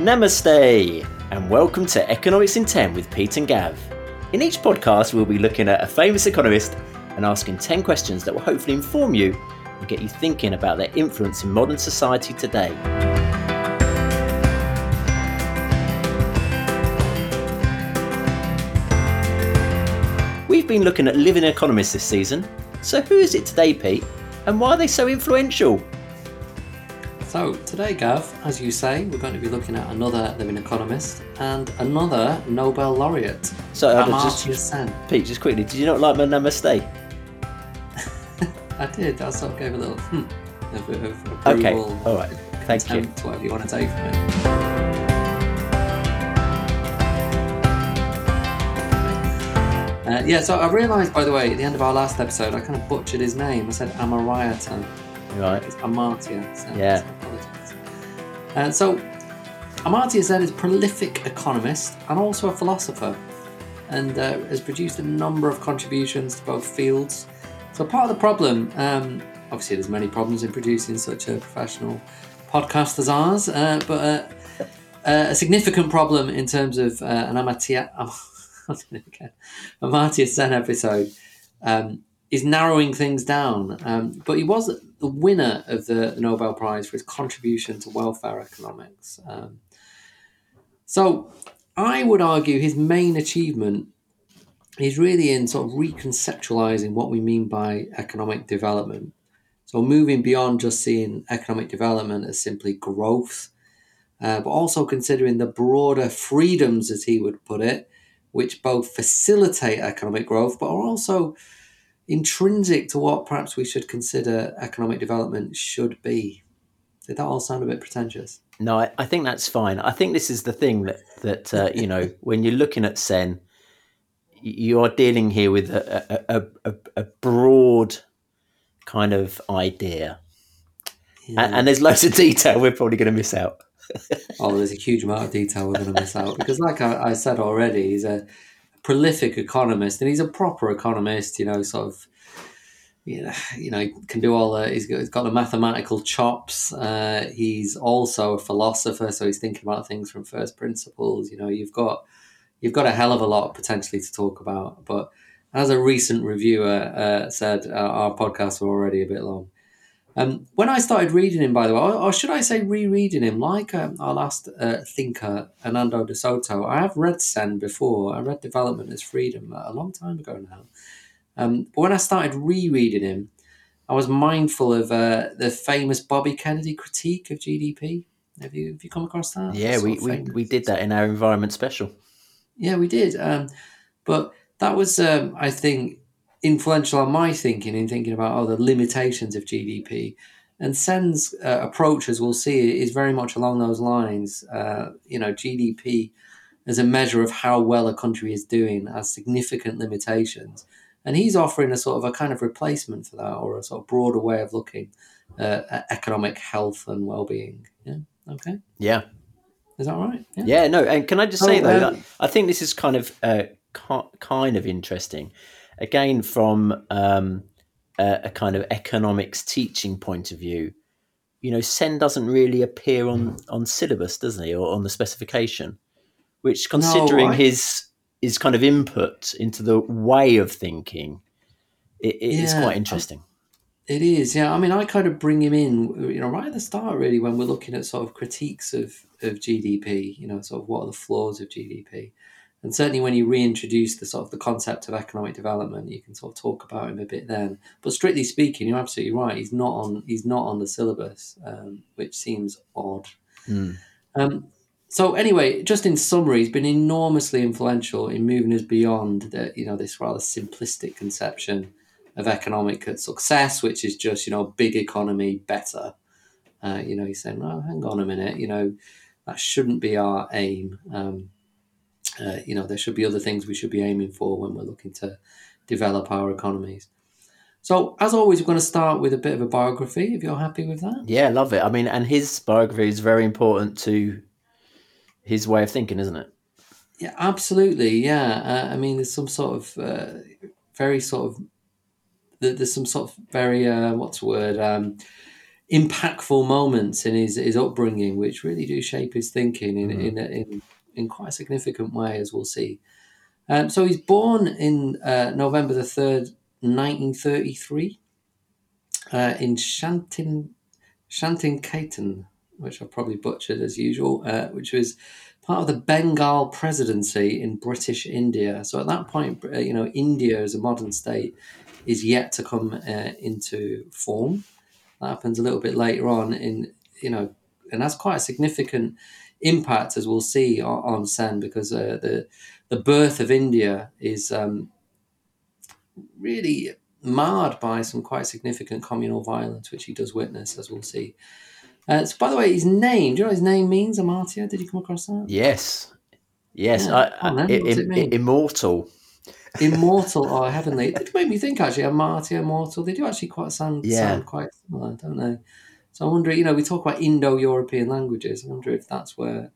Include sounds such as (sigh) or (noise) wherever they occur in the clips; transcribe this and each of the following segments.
Namaste, and welcome to Economics in 10 with Pete and Gav. In each podcast, we'll be looking at a famous economist and asking 10 questions that will hopefully inform you and get you thinking about their influence in modern society today. We've been looking at living economists this season, so who is it today, Pete, and why are they so influential? So, today, Gav, as you say, we're going to be looking at another living economist and another Nobel laureate, So, Amartya just, Sen. Pete, just quickly, did you not like my namaste? (laughs) I did, I sort of gave a little hmm, of, of Okay, all right, thank you. whatever you want to take from it. Uh, yeah, so I realised, by the way, at the end of our last episode, I kind of butchered his name. I said Amarayatan. Right. It's Amartya. So, Yeah. Uh, so, Amartya Sen is a prolific economist and also a philosopher, and uh, has produced a number of contributions to both fields. So, part of the problem, um, obviously, there's many problems in producing such a professional podcast as ours, uh, but uh, uh, a significant problem in terms of uh, an Amartya. (laughs) Amartya Sen episode um, is narrowing things down. Um, but he was the winner of the Nobel Prize for his contribution to welfare economics. Um, so I would argue his main achievement is really in sort of reconceptualizing what we mean by economic development. So moving beyond just seeing economic development as simply growth, uh, but also considering the broader freedoms, as he would put it, which both facilitate economic growth, but are also intrinsic to what perhaps we should consider economic development should be. Did that all sound a bit pretentious? No, I, I think that's fine. I think this is the thing that that uh, you know (laughs) when you're looking at Sen, you are dealing here with a, a, a, a, broad kind of idea, and, and there's loads of detail we're probably going to miss out. (laughs) oh, there's a huge amount of detail we're going to miss out because, like I, I said already, he's a prolific economist and he's a proper economist. You know, sort of. You know, you know, can do all the. He's got, he's got the mathematical chops. Uh, he's also a philosopher, so he's thinking about things from first principles. You know, you've got you've got a hell of a lot potentially to talk about. But as a recent reviewer uh, said, uh, our podcasts were already a bit long. Um, when I started reading him, by the way, or, or should I say rereading him, like um, our last uh, thinker, Hernando de Soto, I have read Sen before. I read Development as Freedom a long time ago now. Um, but when I started rereading him, I was mindful of uh, the famous Bobby Kennedy critique of GDP. Have you have you come across that? Yeah, That's we, we, we did that in our environment special. Yeah, we did. Um, but that was, um, I think, influential on my thinking in thinking about oh, the limitations of GDP. And Sen's uh, approach, as we'll see, is very much along those lines. Uh, you know, GDP as a measure of how well a country is doing has significant limitations. And he's offering a sort of a kind of replacement for that or a sort of broader way of looking uh, at economic health and well-being. Yeah. Okay. Yeah, Is that right? yeah. No, and can I just say Oh, though, um, that I think this is kind of uh, ki- kind of interesting. Again, from um, a, a kind of economics teaching point of view, you know, Sen doesn't really appear on on syllabus, doesn't he, or on the specification? Which, considering I- his his kind of input into the way of thinking, it, it is Yeah, quite um, interesting. It is, yeah. I mean, I kind of bring him in, you know, right at the start, really, when we're looking at sort of critiques of, of GDP, you know, sort of what are the flaws of GDP. And certainly when you reintroduce the sort of the concept of economic development, you can sort of talk about him a bit then. But strictly speaking, you're absolutely right. He's not on he's not on the syllabus, um, which seems odd. Mm. Um, so anyway, just in summary, he's been enormously influential in moving us beyond the, you know this rather simplistic conception of economic success, which is just you know big economy, better. Uh, you know, he's saying, "Well, hang on a minute. You know, that shouldn't be our aim. Um, uh, you know, there should be other things we should be aiming for when we're looking to develop our economies." So, as always, we're going to start with a bit of a biography. If you're happy with that. Yeah, love it. I mean, and his biography is very important to his way of thinking, isn't it? Yeah, absolutely. Yeah, uh, I mean, there's some sort of uh, very sort of there's some sort of very uh, what's the word um, impactful moments in his, his upbringing, which really do shape his thinking in Mhm. in, in in quite a significant way, as we'll see. Um, so he's born in uh, November the third, nineteen thirty three, uh, in Shantin Shantinketan, which I probably butchered as usual, uh, which was part of the Bengal presidency in British India. So at that point, uh, you know, India as a modern state is yet to come uh, into form. That happens a little bit later on in, you know, and that's quite a significant impact, as we'll see on, on Sen, because uh, the the birth of India is um, really marred by some quite significant communal violence, which he does witness, as we'll see. Uh, so, by the way, his name, do you know what his name means, Amartya? Did you come across that? Yes. Yes. Yeah, I, come I, it im- mean? immortal. Immortal or heavenly. It did make me think, actually, Amartya, immortal. They do actually quite sound, Yeah. sound quite similar, don't they? So I wonder, you know, we talk about Indo-European languages. I wonder if that's where,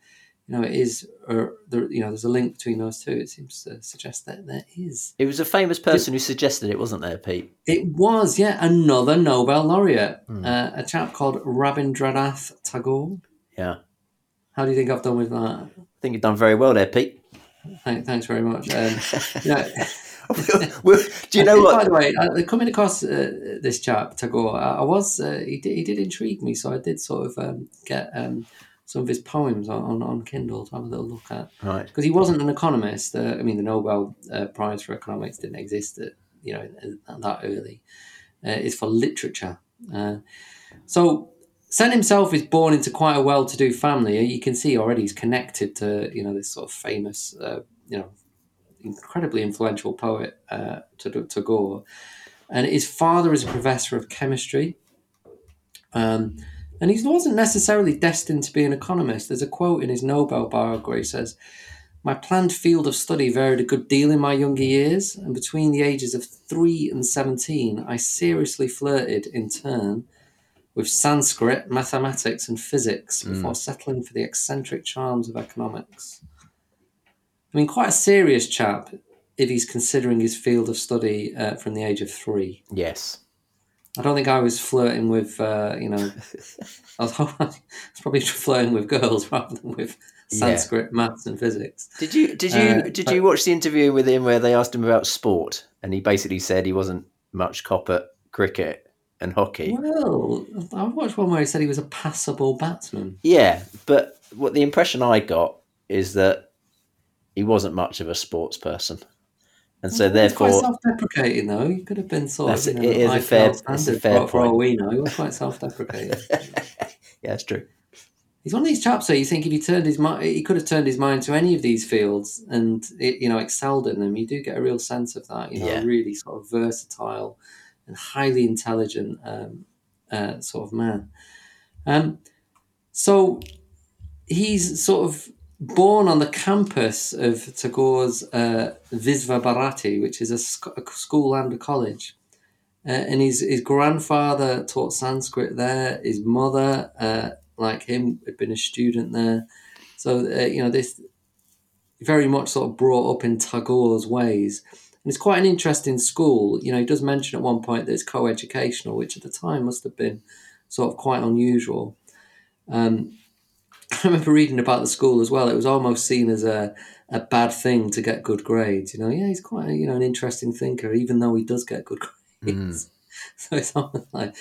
you know, it is, or there, you know, there's a link between those two. It seems to suggest that there is. It was a famous person who suggested it, wasn't there, Pete? It was, yeah, another Nobel laureate, Hmm. uh, a chap called Rabindranath Tagore. Yeah. How do you think I've done with that? I think you've done very well there, Pete. Thank, thanks very much. Um, you (laughs) know, (laughs) Well, Do you know By what? the way, uh, coming across uh, this chap Tagore, I, I was uh, he did he did intrigue me, so I did sort of um, get um, some of his poems on, on, on Kindle to have a little look at Right. because he wasn't an economist. Uh, I mean, the Nobel uh, Prize for economics didn't exist at you know that early. Uh, it's for literature. Uh, so Sen himself is born into quite a well-to-do family. You can see already he's connected to you know this sort of famous uh, you know incredibly influential poet uh, to Tagore, and his father is a professor of chemistry. Um, and he wasn't necessarily destined to be an economist. There's a quote in his Nobel biography he says, My planned field of study varied a good deal in my younger years, and between the ages of 3 and 17, I seriously flirted in turn with Sanskrit, mathematics, and physics before settling for the eccentric charms of economics. I mean, quite a serious chap if he's considering his field of study uh, from the age of three. Yes. I don't think I was flirting with, uh, you know, (laughs) I was, I was probably (laughs) flirting with girls (laughs) rather than with Yeah. Sanskrit, maths, and physics. Did you did you Uh, did but- you watch the interview with him where they asked him about sport and he basically said he wasn't much cop at cricket and hockey? Well, I watched one where he said he was a passable batsman. Yeah, but what the impression I got is that he wasn't much of a sports person, and so Well, he's quite self-deprecating, though. He could have been sort of, you know, it is a fair- it's a fair for, for all we know. He was quite self-deprecating. (laughs) yeah, that's true. He's one of these chaps that you think if he turned his mind, he could have turned his mind to any of these fields and it, you know excelled in them. You do get a real sense of that. You know, Yeah. a really sort of versatile and highly intelligent um, uh, sort of man. Um, so he's sort of born on the campus of Tagore's uh, Visva Bharati, which is a, sc- a school and a college. Uh, and his, his grandfather taught Sanskrit there. His mother, uh, like him, had been a student there. So, uh, you know, this very much sort of brought up in Tagore's ways. And it's quite an interesting school. You know, he does mention at one point that it's co educational, which at the time must have been sort of quite unusual. Um, I remember reading about the school as well. It was almost seen as a, a bad thing to get good grades. You know, yeah, he's quite a, you know an interesting thinker, even though he does get good (laughs) grades. Mm. So it's almost like,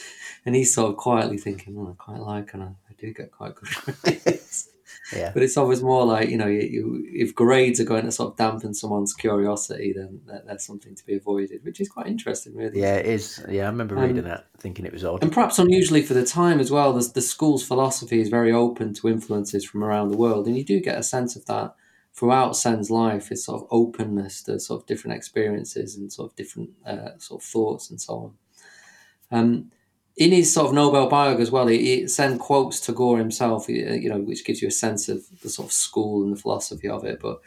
and he's sort of quietly thinking, "Oh, I quite like, and I, I do get quite good (laughs) grades." Yeah. But it's always more like you know, you, you, if grades are going to sort of dampen someone's curiosity, then that, that's something to be avoided, which is quite interesting, really. Yeah, it is. Yeah, I remember Um, reading that, thinking it was odd. And perhaps unusually for the time as well, the, the school's philosophy is very open to influences from around the world. And you do get a sense of that throughout Sen's life, his sort of openness to sort of different experiences and sort of different uh, sort of thoughts and so on. Um, in his sort of Nobel biography as well, he, he, Sen quotes Tagore himself, uh, you know, which gives you a sense of the sort of school and the philosophy of it. But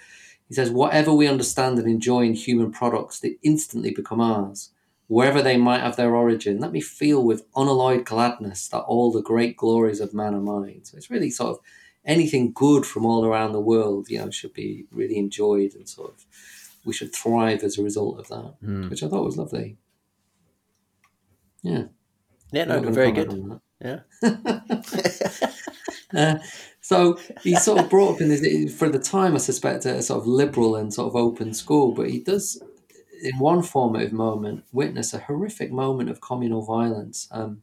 he says, whatever we understand and enjoy in human products, they instantly become ours wherever they might have their origin, let me feel with unalloyed gladness that all the great glories of man are mine. So it's really sort of anything good from all around the world, you know, should be really enjoyed and sort of we should thrive as a result of that, Mm. which I thought was lovely. Yeah. Yeah, no, very good. Yeah. (laughs) Uh, so he's sort of brought up in this, for the time, I suspect, a sort of liberal and sort of open school, but he does, in one formative moment, witness a horrific moment of communal violence. Um,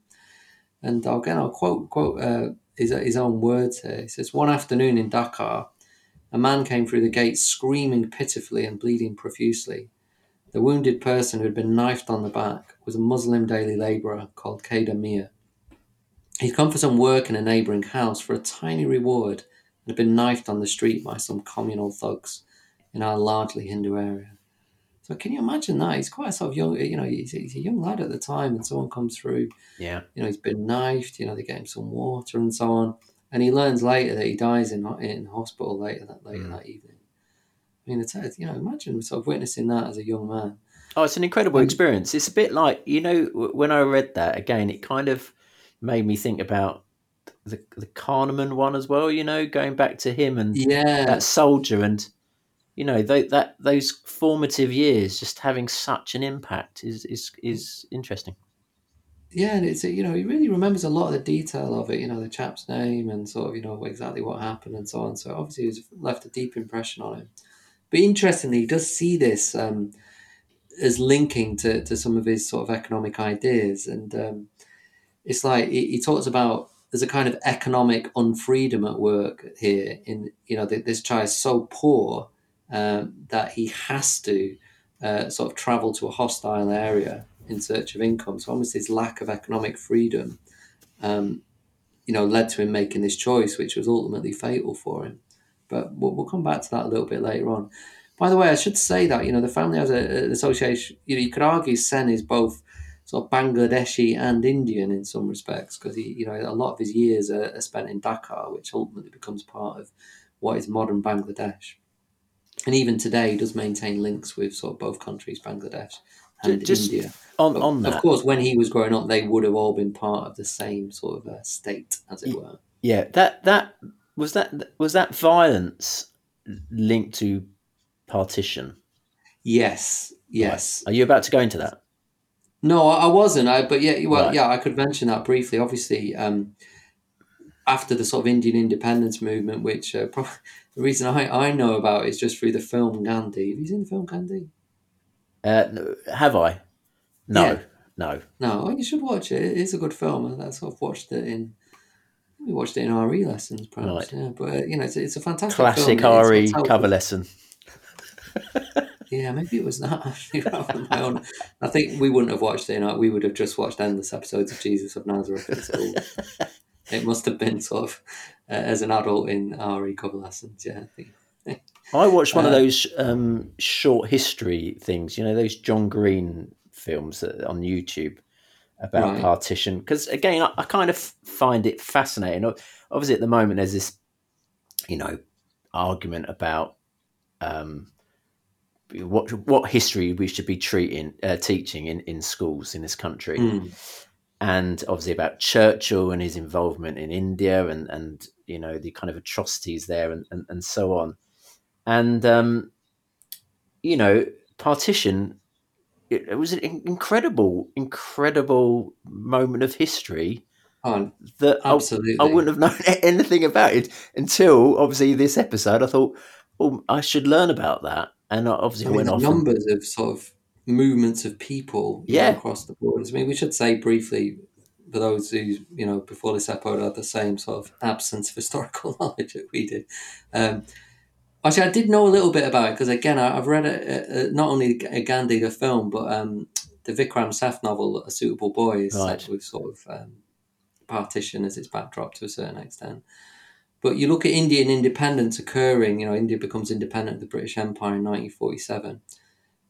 and again, I'll quote quote uh, his, his own words here. He says, One afternoon in Dhaka, a man came through the gate screaming pitifully and bleeding profusely. The wounded person who had been knifed on the back was a Muslim daily labourer called Kader Mia. He'd come for some work in a neighbouring house for a tiny reward and had been knifed on the street by some communal thugs in our largely Hindu area. So can you imagine that? He's quite a sort of young, you know, he's, he's a young lad at the time, and someone comes through. Yeah. You know, he's been knifed. You know, they get him some water and so on, and he learns later that he dies in in hospital later that later Mm. that evening. I mean, it's you know, imagine sort of witnessing that as a young man. Oh, it's an incredible Um, experience. It's a bit like you know when I read that again, it kind of made me think about the the Kahneman one as well. You know, going back to him and Yeah, that soldier, and you know tho- that those formative years just having such an impact is is is interesting. yeah, and it's you know he really remembers a lot of the detail of it. You know, the chap's name and sort of you know exactly what happened and so on. So obviously, it's left a deep impression on him. But interestingly, he does see this um, as linking to, to some of his sort of economic ideas, and um, it's like he, he talks about there's a kind of economic unfreedom at work here. In you know, this child is so poor um, that he has to uh, sort of travel to a hostile area in search of income. So almost his lack of economic freedom, um, you know, led to him making this choice, which was ultimately fatal for him. But we'll, we'll come back to that a little bit later on. By the way, I should say that you know the family has a, an association. You know, you could argue Sen is both sort of Bangladeshi and Indian in some respects because he, you know, a lot of his years are, are spent in Dhaka, which ultimately becomes part of what is modern Bangladesh. And even today, he does maintain links with sort of both countries, Bangladesh and Just India. On But on of course, when he was growing up, they would have all been part of the same sort of uh, state, as it were. yeah, that that was that was that violence linked to partition. Yes, yes. Are you about to go into that? No, I wasn't. I but yeah, well, Right. yeah, I could mention that briefly. Obviously, um, after the sort of Indian independence movement, which uh, (laughs) prob- the reason I, I know about is just through the film Gandhi. Have you seen the film Gandhi? Uh, have I? No, Yeah. no. No, oh, you should watch it. It is a good film. I sort of watched it in. We watched it in RE lessons, perhaps. Right. Yeah, but uh, you know, it's, it's a fantastic Classic film. Of RE cover lesson. (laughs) Yeah, maybe it was that actually (laughs) rather than my own. I think we wouldn't have watched it. Know, we would have just watched endless episodes of Jesus of Nazareth at school. (laughs) it must have been sort of uh, as an adult in RE cover lessons. Yeah, I think. I watched one of Uh, those um, short history things, you know, those John Green films that, on YouTube about Right. partition. Because again, I, I kind of find it fascinating. Obviously, at the moment, there's this, you know, argument about um, what what history we should be treating uh, teaching in, in schools in this country Mm, and obviously about Churchill and his involvement in India and and you know the kind of atrocities there and and, and so on, and um, you know partition. It, it was an incredible, incredible moment of history oh, that I, absolutely. I wouldn't have (laughs) known anything about it until obviously this episode. I thought, oh, I should learn about that, and I obviously I mean, went off. and- numbers of sort of movements of people Yeah. across the borders. I mean, we should say briefly for those who you know before this episode had the same sort of absence of (laughs) historical knowledge that we did. Um, actually, I did know a little bit about it because again, I, I've read a, a, not only a Gandhi the film, but um, the Vikram Seth novel, A Suitable Boy, is Right. set with sort of um, partition as its backdrop to a certain extent. But you look at Indian independence occurring, you know, India becomes independent of the British Empire in 1947.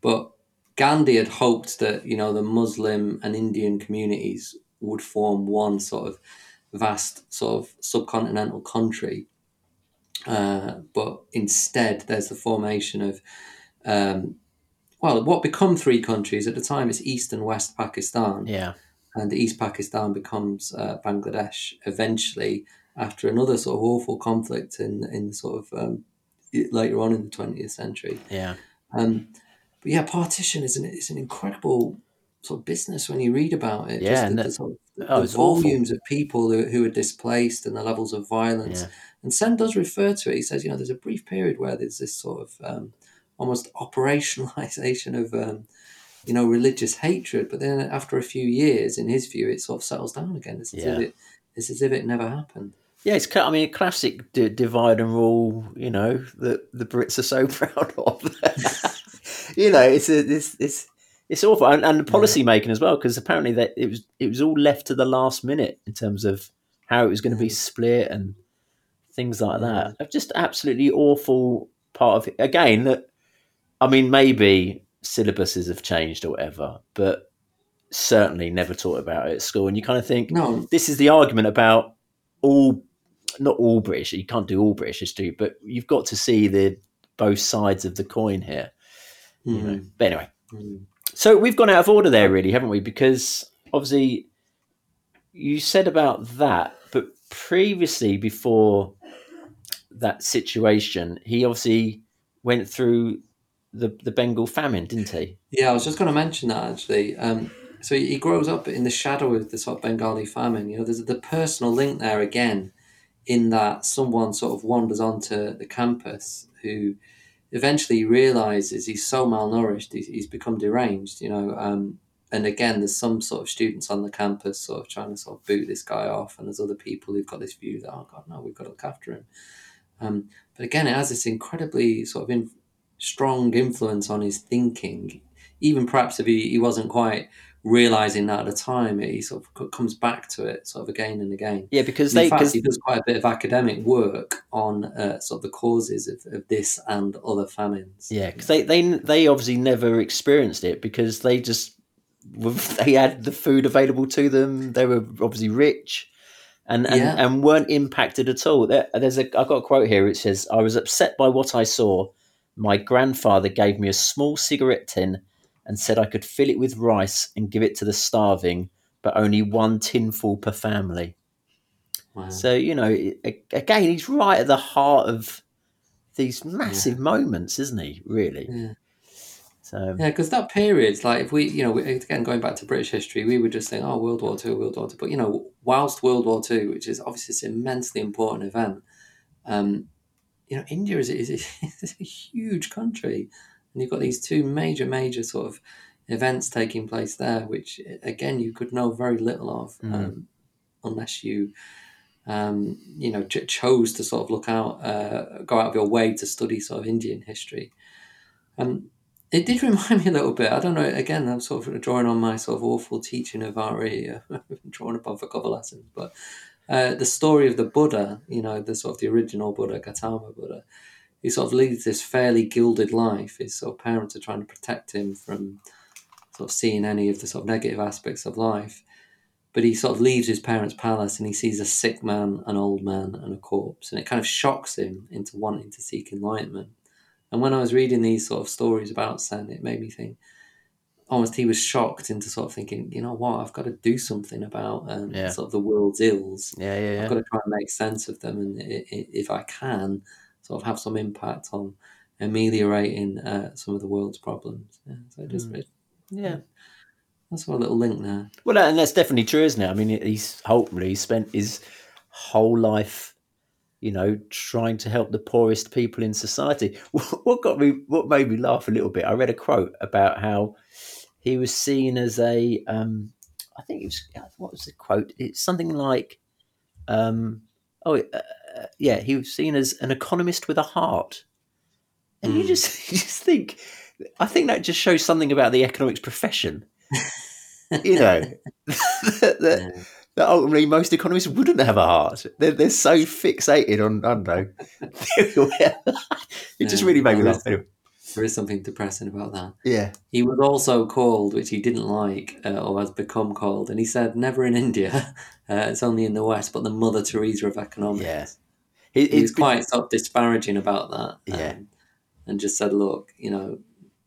But Gandhi had hoped that, you know, the Muslim and Indian communities would form one sort of vast sort of subcontinental country. Uh, but instead, there's the formation of, um, well, what become three countries at the time is East and West Pakistan yeah, and East Pakistan becomes uh, Bangladesh eventually after another sort of awful conflict in in sort of um, later on in the twentieth century. yeah, Um, but yeah, partition is an is an incredible sort of business when you read about it. Yeah, Just and the, the sort of Oh, the it's awful. volumes of people who, who are displaced and the levels of violence. Yeah. And Sen does refer to it. He says, you know, there's a brief period where there's this sort of um, almost (laughs) operationalization of, um, you know, religious hatred. But then after a few years, in his view, it sort of settles down again. It's as, Yeah. if, it, it's as if it never happened. Yeah, it's. I mean, a classic d- divide and rule. You know that the Brits are so (laughs) proud of. (laughs) you know, it's a, it's it's it's awful, and, and the policy making as well, because apparently that it was it was all left to the last minute in terms of how it was going to be split and things like that. Just absolutely awful part of it. Again, that I mean, maybe syllabuses have changed or whatever, but certainly never taught about it at school. And you kind of think, No, this is the argument about all not all British you can't do all British history but you've got to see the both sides of the coin here you know but anyway Mm. so we've gone out of order there really haven't we because obviously you said about that but previously before that situation he obviously went through the the Bengal famine didn't he Yeah, I was just going to mention that actually. Um, so he grows up in the shadow of the sort of Bengali famine. You know, there's the personal link there again, in that someone sort of wanders onto the campus who eventually realizes he's so malnourished, he's, he's become deranged. You know, um, and again, there's some sort of students on the campus sort of trying to sort of boot this guy off, and there's other people who've got this view that oh god, no, we've got to look after him. Um, but again, it has this incredibly sort of in, strong influence on his thinking, even perhaps if he, he wasn't quite realizing that at the time, he sort of comes back to it sort of again and again. yeah because And they in fact, he does quite a bit of academic work on uh, sort of the causes of, of this and other famines. Yeah, because they, they they obviously never experienced it because they just (laughs) they had the food available to them. They were obviously rich, and and, Yeah. and weren't impacted at all. There, there's a I've got a quote here. which says, "I was upset by what I saw. My grandfather gave me a small cigarette tin and said I could fill it with rice and give it to the starving, but only one tinful per family." Wow. So you know, again, he's right at the heart of these massive moments, isn't he? Really. Yeah. So Yeah, because that period, like if we, you know, again going back to British history, we would just think, oh, World War Two, World War Two. But you know, whilst World War Two, which is obviously this immensely important event, um, you know, India is, is, is (laughs) a huge country, and you've got these two major, major sort of events taking place there, which again you could know very little of, um, unless you. Um, you know, ch- chose to sort of look out, uh, go out of your way to study sort of Indian history. Um, it did remind me a little bit. I don't know. Again, I'm sort of drawing on my sort of awful teaching of RE, uh, (laughs) drawn upon for a couple of lessons. But uh, the story of the Buddha, you know, the sort of the original Buddha, Gautama Buddha, he sort of leads this fairly gilded life. His sort of parents are trying to protect him from sort of seeing any of the sort of negative aspects of life. But he sort of leaves his parents' palace and he sees a sick man, an old man, and a corpse, and it kind of shocks him into wanting to seek enlightenment. And when I was reading these sort of stories about Sen, it made me think almost he was shocked into sort of thinking, you know what, I've got to do something about um, Yeah. sort of the world's ills. yeah, yeah, I've got to try and make sense of them, and i- i- if I can, sort of have some impact on ameliorating uh, some of the world's problems. Yeah, so it just Mm. it, yeah. that's a little link there. Well, and that's definitely true, isn't it? I mean, he's hopefully he spent his whole life, you know, trying to help the poorest people in society. (laughs) What got me, what made me laugh a little bit, I read a quote about how he was seen as a, um, I think it was, what was the quote? It's something like, um, oh, uh, uh, yeah, he was seen as an economist with a heart. And you Mm. just, (laughs) you just think, I think that just shows something about the economics profession (laughs) you know that, that, Yeah. That ultimately most economists wouldn't have a heart. They're, they're so fixated on, I don't know. (laughs) it just Yeah, really made me laugh. Anyway, There is something depressing about that. yeah. He was also called, which he didn't like, uh, or has become called, and he said, "Never in India. (laughs) Uh, it's only in the West." But the Mother Teresa of economics. Yeah. It, He was quite sort of disparaging about that. Yeah. um, and just said, "Look, you know,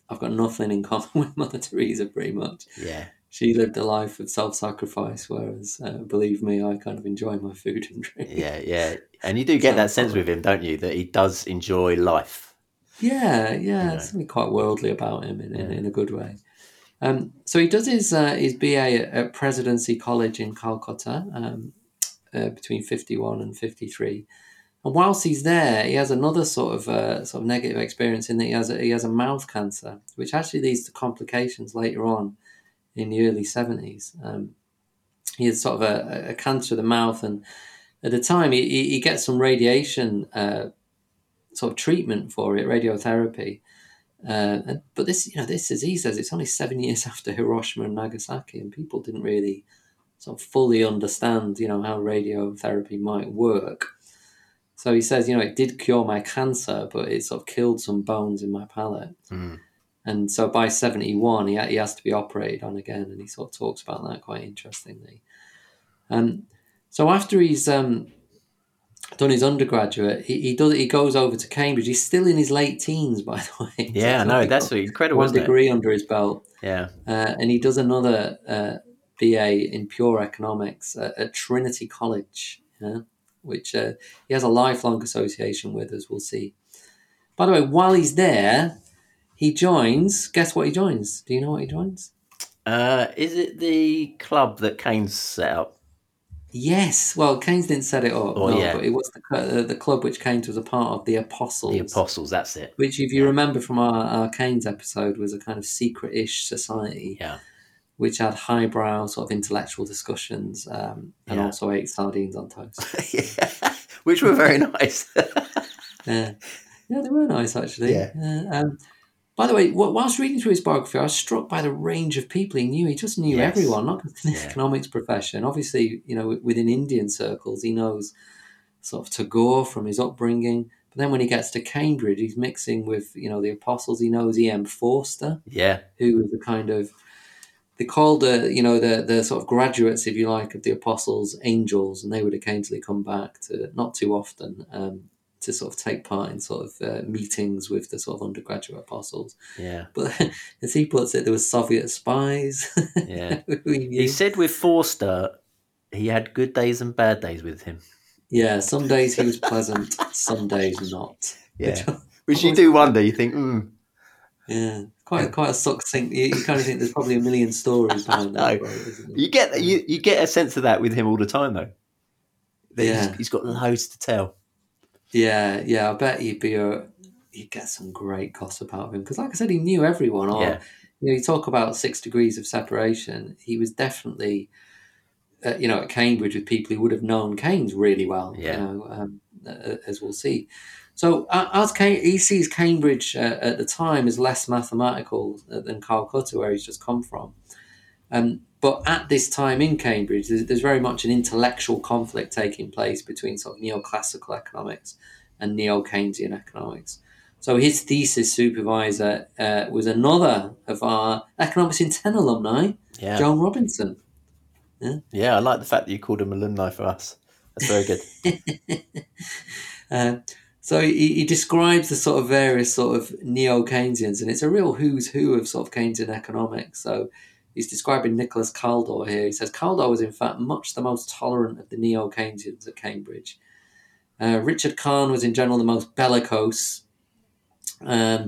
I've got nothing in common (laughs) with Mother Teresa, pretty much. yeah. She lived a life of self-sacrifice, whereas, uh, believe me, I kind of enjoy my food and drink. Yeah, yeah. And you do get that sense with him, don't you? That he does enjoy life. yeah, yeah. You know. Something quite worldly about him in, in, Yeah. in a good way. Um, so he does his uh, his BA at, at Presidency College in Calcutta um, uh, between fifty one and fifty three. And whilst he's there, he has another sort of uh, sort of negative experience in that he has a, he has a mouth cancer, which actually leads to complications later on in the early seventies. Um, he had sort of a, a, cancer of the mouth, and at the time he, he gets some radiation uh, sort of treatment for it, radiotherapy. Uh, and, but this, you know, this as he says, it's only seven (laughs) years after Hiroshima and Nagasaki, and people didn't really sort of fully understand, you know, how radiotherapy might work. So he says, you know, it did cure my cancer, but it sort of killed some bones in my palate. Mm. And so by 71, he, he has to be operated on again. And he sort of talks about that quite interestingly. Um, so after he's um, done his undergraduate, he, he does he goes over to Cambridge. He's still in his late teens, (laughs) by the way. Yeah, so no, that's incredible. One degree it? under his belt. Yeah, uh, and he does another uh, BA in pure economics at, at Trinity College, yeah, which uh, he has a lifelong association with, as we'll see. By the way, while he's there, he joins. Guess what he joins? Do you know what he joins? Uh, is it the club that Keynes set up? Yes, well, Keynes didn't set it up, Oh, no, yeah. but it was the, uh, the club which Keynes was a part of, the Apostles. The Apostles, that's it. Which, if you remember from our, our Keynes episode, was a kind of secret-ish society, Yeah. which had highbrow sort of intellectual discussions, um, and Yeah. also ate sardines on toast. (laughs) yeah. Which were very (laughs) nice. yeah, yeah, they were nice actually. Yeah. Uh, um, by the way, whilst reading through his biography, I was struck by the range of people he knew. He just knew Yes. everyone, not just in the Yeah. economics profession. Obviously, you know, within Indian circles, he knows sort of Tagore from his upbringing. But then when he gets to Cambridge, he's mixing with, you know, the apostles. He knows E.M. Forster, yeah. who was the kind of they called the you know the the sort of graduates, if you like, of the apostles angels, and they would occasionally come back to not too often um, to sort of take part in sort of uh, meetings with the sort of undergraduate apostles. Yeah. But (laughs) as he puts it, there were Soviet spies. Yeah. (laughs) he said with Forster, he had good days and bad days with him. yeah, some days he was pleasant, some days not. Yeah. (laughs) Which you do wonder. You think, mm, Yeah, quite quite a succinct. You, you kind of think there's probably a million stories behind that. No. quote, there? you get you, you get a sense of that with him all the time, though. That he's- Yeah. he's got loads to tell. Yeah, yeah. I bet he'd be a he'd get some great gossip out of him because, like I said, he knew everyone. Or Yeah. you know, you talk about six degrees of separation. He was definitely, uh, you know, at Cambridge with people who would have known Keynes really well. Yeah. You know, um, uh, as we'll see. So uh, as Cam- he sees Cambridge uh, at the time as less mathematical than Calcutta, where he's just come from. Um, but at this time in Cambridge, there's, there's very much an intellectual conflict taking place between sort of neoclassical economics and neo Keynesian economics. So his thesis supervisor uh, was another of our Economics in 10 alumni, Yeah. Joan Robinson. Yeah, I like the fact that you called him alumni for us. That's very good. (laughs) Uh, so he, he describes the sort of various sort of neo Keynesians, and it's a real who's who of sort of Keynesian economics. So he's describing Nicholas Kaldor here. He says Kaldor was in fact much the most tolerant of the neo Keynesians at Cambridge. Uh, Richard Kahn was in general the most bellicose. Um,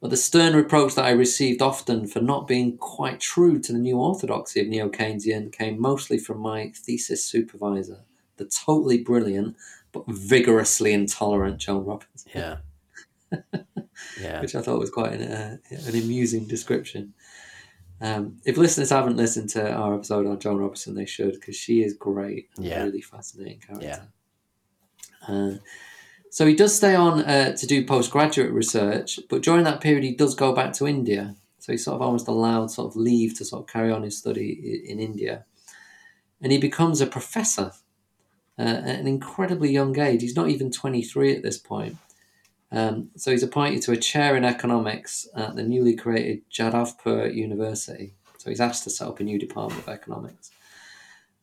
but the stern reproach that I received often for not being quite true to the new orthodoxy of neo Keynesian came mostly from my thesis supervisor, the totally brilliant but vigorously intolerant Joan Robinson, Yeah. (laughs) Yeah. which I thought was quite an, uh, an amusing description. Um, if listeners haven't listened to our episode on Joan Robinson, they should because she is great, and a Yeah. really fascinating character. Yeah. Uh, so he does stay on uh, to do postgraduate research, but during that period he does go back to India. So he's sort of almost allowed sort of leave to sort of carry on his study in India, and he becomes a professor uh, at an incredibly young age. He's not even twenty three at this point. Um, so he's appointed to a chair in economics at the newly created Jadavpur University. So he's asked to set up a new department of economics.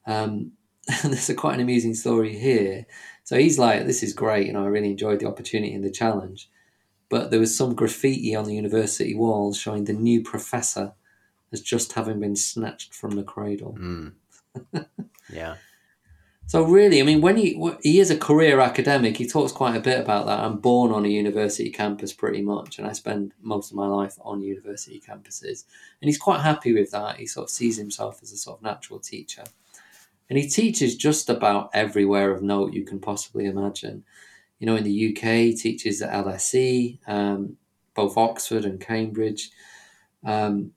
Um, (laughs) and there's a quite an amusing story here. So he's like, "This is great, you know, I really enjoyed the opportunity and the challenge." But there was some graffiti on the university walls showing the new professor as just having been snatched from the cradle. Mm. (laughs) Yeah. So really, I mean, when he he is a career academic, he talks quite a bit about that. I'm born on a university campus, pretty much, and I spend most of my life on university campuses, and he's quite happy with that. He sort of sees himself as a sort of natural teacher, and he teaches just about everywhere of note you can possibly imagine. You know, in the UK, he teaches at LSE, um, both Oxford and Cambridge. Um,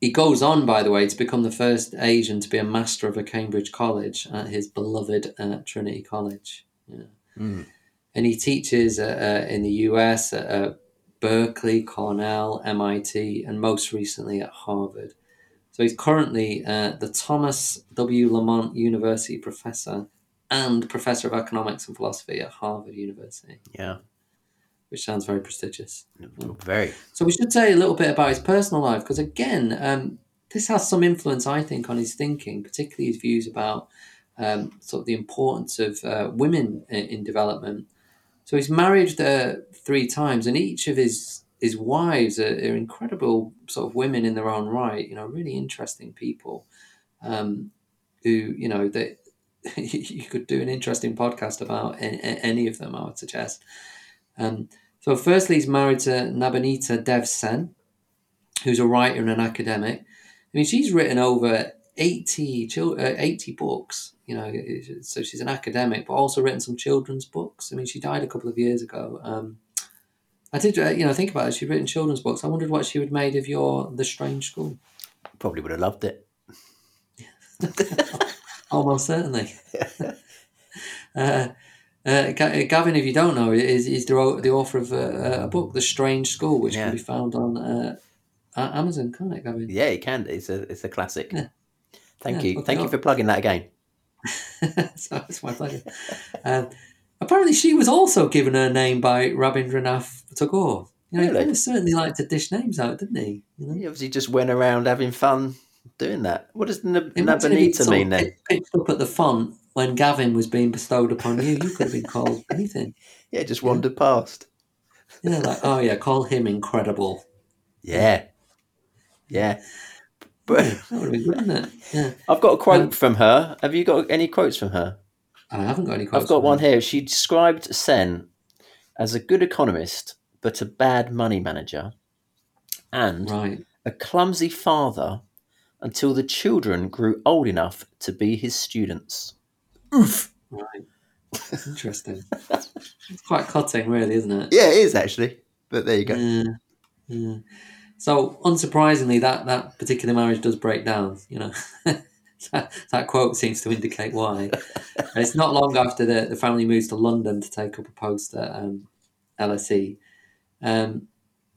he goes on, by the way, to become the first Asian to be a master of a Cambridge college at his beloved uh, Trinity College. Yeah. Mm. And he teaches uh, uh, in the US at uh, Berkeley, Cornell, MIT, and most recently at Harvard. So he's currently uh, the Thomas W. Lamont University professor and professor of economics and philosophy at Harvard University. Yeah. Which sounds very prestigious. Very. So we should say a little bit about his personal life because again, um, this has some influence, I think, on his thinking, particularly his views about um, sort of the importance of uh, women in, in, development. So he's married uh, three times, and each of his his wives are, are, incredible sort of women in their own right. You know, really interesting people um, who you know that (laughs) you could do an interesting podcast about any of them. I would suggest. Um, so, firstly, he's married to Nabanita Dev Sen, who's a writer and an academic. I mean, she's written over 80, uh, 80 books, you know, so she's an academic, but also written some children's books. I mean, she died a couple of years ago. Um, I did, uh, you know, think about it. She'd written children's books. I wondered what she would have made of your The Strange School. Probably would have loved it. (laughs) Almost certainly. (laughs) uh, uh, Gavin, if you don't know, is, is the, the author of a, a book, The Strange School, which yeah. can be found on uh, Amazon, can't it, Gavin? Yeah, it can. It's a it's a classic. Yeah. Thank yeah, you. Thank you for plugging that again. (laughs) so it's my pleasure. um, apparently, she was also given her name by Rabindranath Tagore. You know, really? he certainly liked to dish names out, didn't he? You know? He obviously just went around having fun doing that. What does Nab- Nabanita mean then? Picked up at the font when Gavin was being bestowed upon you, you could have been called (laughs) anything. Yeah, just wandered yeah. past. Yeah, like, oh yeah, call him incredible. Yeah. Yeah. But that would have been good, it? Yeah. I've got a quote um, from her. Have you got any quotes from her? I haven't got any quotes. I've got one her. here. She described Sen as a good economist, but a bad money manager, and right. a clumsy father until the children grew old enough to be his students. Oof. Right. Interesting. it's quite cutting, really, isn't it? Yeah, it is actually. But there you go. Yeah. yeah. So, unsurprisingly, that, that particular marriage does break down. You know, (laughs) that, that quote seems to indicate why. and it's not long after the, the family moves to London to take up a post at um, LSE. Um,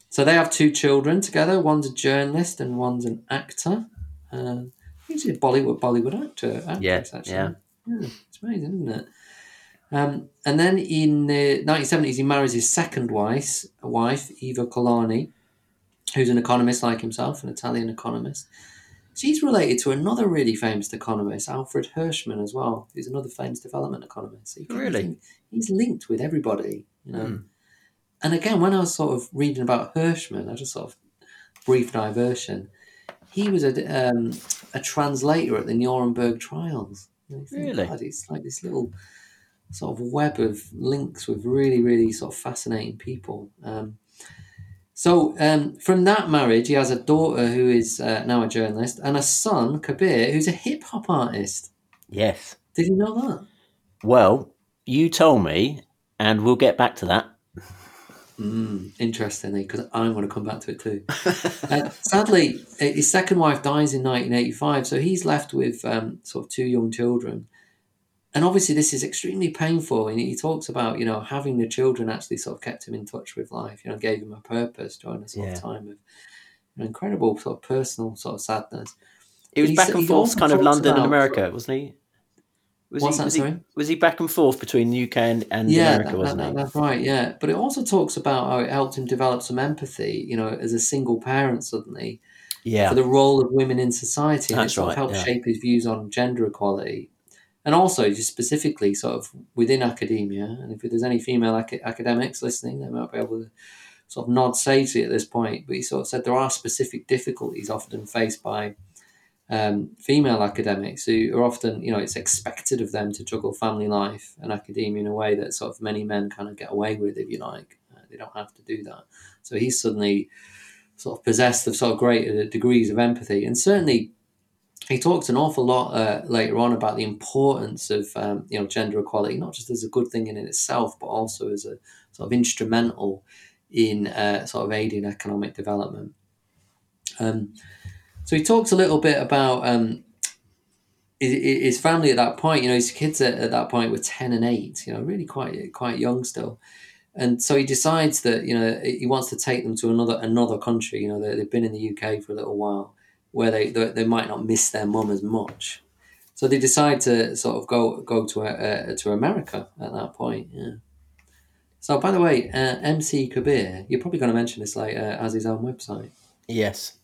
so they have two children together. One's a journalist and one's an actor. Uh, he's a Bollywood Bollywood actor. Actress, yeah, actually. yeah. Yeah, it's amazing, isn't it? Um, and then in the 1970s, he marries his second wife, wife Eva Colorni, who's an economist like himself, an Italian economist. She's related to another really famous economist, Alfred Hirschman, as well, who's another famous development economist. So really? He's linked with everybody, you know. Mm. And again, when I was sort of reading about Hirschman, I just sort of brief diversion. He was a, um, a translator at the Nuremberg trials. Really? God, it's like this little sort of web of links with really, really sort of fascinating people. Um, so um, from that marriage, he has a daughter who is uh, now a journalist and a son, Kabir, who's a hip hop artist. Yes. Did you know that? Well, you told me, and we'll get back to that. Mm, interestingly, because I want to come back to it too. (laughs) uh, sadly, his second wife dies in 1985, so he's left with um, sort of two young children. And obviously, this is extremely painful. And he talks about, you know, having the children actually sort of kept him in touch with life, you know, gave him a purpose during a sort yeah. of time of you know, incredible sort of personal sort of sadness. It was back and forth, kind of London and America, wasn't he? Was What's he, that, was sorry? He, was he back and forth between the UK and, and yeah, America, wasn't that, he? That's right, yeah. But it also talks about how it helped him develop some empathy, you know, as a single parent suddenly. Yeah. For the role of women in society. And that's it sort right, of helped yeah. shape his views on gender equality. And also, just specifically, sort of within academia, and if there's any female ac- academics listening, they might be able to sort of nod sagely at this point. But he sort of said there are specific difficulties often faced by um, female academics who are often, you know, it's expected of them to juggle family life and academia in a way that sort of many men kind of get away with, if you like. Uh, they don't have to do that. So he's suddenly sort of possessed of sort of greater degrees of empathy. And certainly he talks an awful lot uh, later on about the importance of um, you know gender equality, not just as a good thing in itself, but also as a sort of instrumental in uh, sort of aiding economic development. Um, so he talks a little bit about um, his, family at that point. You know, his kids at, at that point were ten and eight. You know, really quite quite young still. And so he decides that you know he wants to take them to another another country. You know, they, they've been in the UK for a little while, where they they, they might not miss their mum as much. So they decide to sort of go go to uh, to America at that point. Yeah. So by the way, uh, MC Kabir, you're probably going to mention this later, has his own website. Yes.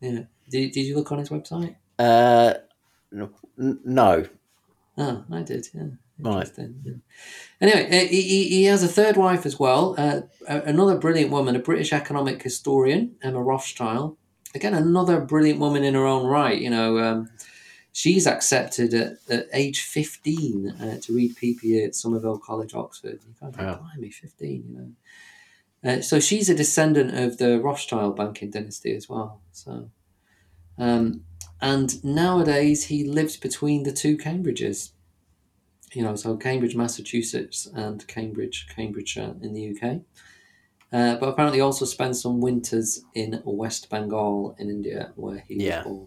Yeah. Did, did you look on his website? Uh, no. no. Oh, I did. Yeah. Right. Yeah. Anyway, uh, he, he, has a third wife as well, uh, another brilliant woman, a British economic historian, Emma Rothschild. Again, another brilliant woman in her own right. You know, um, she's accepted at, at age 15 uh, to read PPE at Somerville College, Oxford. You can't wow. me, 15, you know. Uh, so she's a descendant of the Rothschild banking dynasty as well. So, um, and nowadays he lives between the two Cambridges. You know, so Cambridge, Massachusetts, and Cambridge, Cambridgeshire in the UK. Uh, but apparently also spends some winters in West Bengal in India, where he yeah. was born.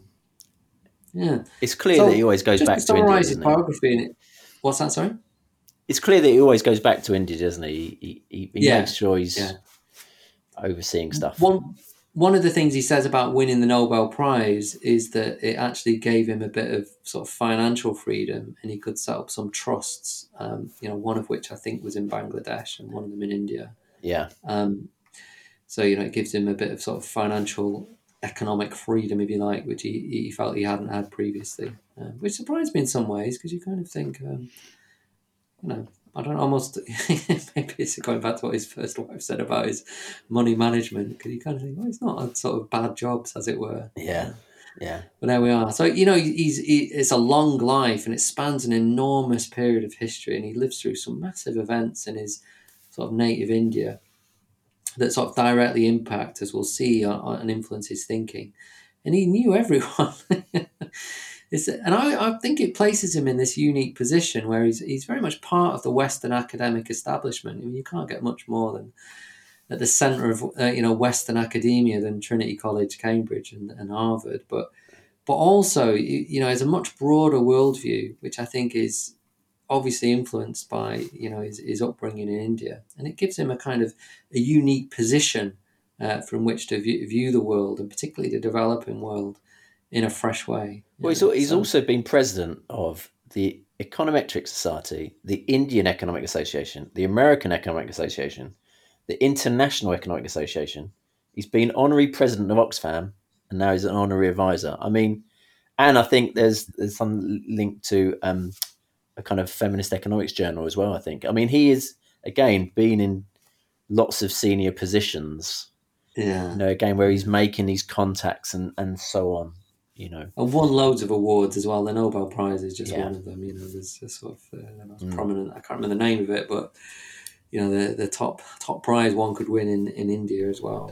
Yeah, it's clear so, that he always goes back to, to India. his biography, it, what's that? Sorry. It's clear that he always goes back to India, doesn't he? He, he, he yeah. makes sure he's yeah. overseeing stuff. One one of the things he says about winning the Nobel Prize is that it actually gave him a bit of sort of financial freedom, and he could set up some trusts. Um, you know, one of which I think was in Bangladesh, and one of them in India. Yeah. Um, so you know, it gives him a bit of sort of financial economic freedom, if you like, which he, he felt he hadn't had previously, uh, which surprised me in some ways because you kind of think, um, you know, I don't almost maybe it's going back to what his first wife said about his money management because you kind of think, well, it's not a sort of bad jobs as it were. Yeah. Yeah. But there we are. So, you know, he's he, it's a long life and it spans an enormous period of history and he lives through some massive events in his sort of native India that sort of directly impact, as we'll see, on, on, and influence his thinking. And he knew (laughs) everyone. And I, I think it places him in this unique position where he's, he's very much part of the Western academic establishment. I mean, you can't get much more than at the centre of uh, you know Western academia than Trinity College, Cambridge, and, and Harvard. But but also you, you know has a much broader worldview, which I think is obviously influenced by you know his, his upbringing in India, and it gives him a kind of a unique position uh, from which to view, view, the world, and particularly the developing world, in a fresh way. Well, he's, he's so, also been president of the Econometric Society, the Indian Economic Association, the American Economic Association, the International Economic Association. He's been honorary president of Oxfam, and now he's an honorary advisor. I mean, and I think there's there's some link to um, a kind of feminist economics journal as well. I think. I mean, he is again being in lots of senior positions. Yeah. You know, again where he's making these contacts and and so on. You know, and won loads of awards as well. The Nobel Prize is just yeah. one of them. You know, there's a sort of uh, the most mm. prominent. I can't remember the name of it, but you know, the the top top prize one could win in in India as well.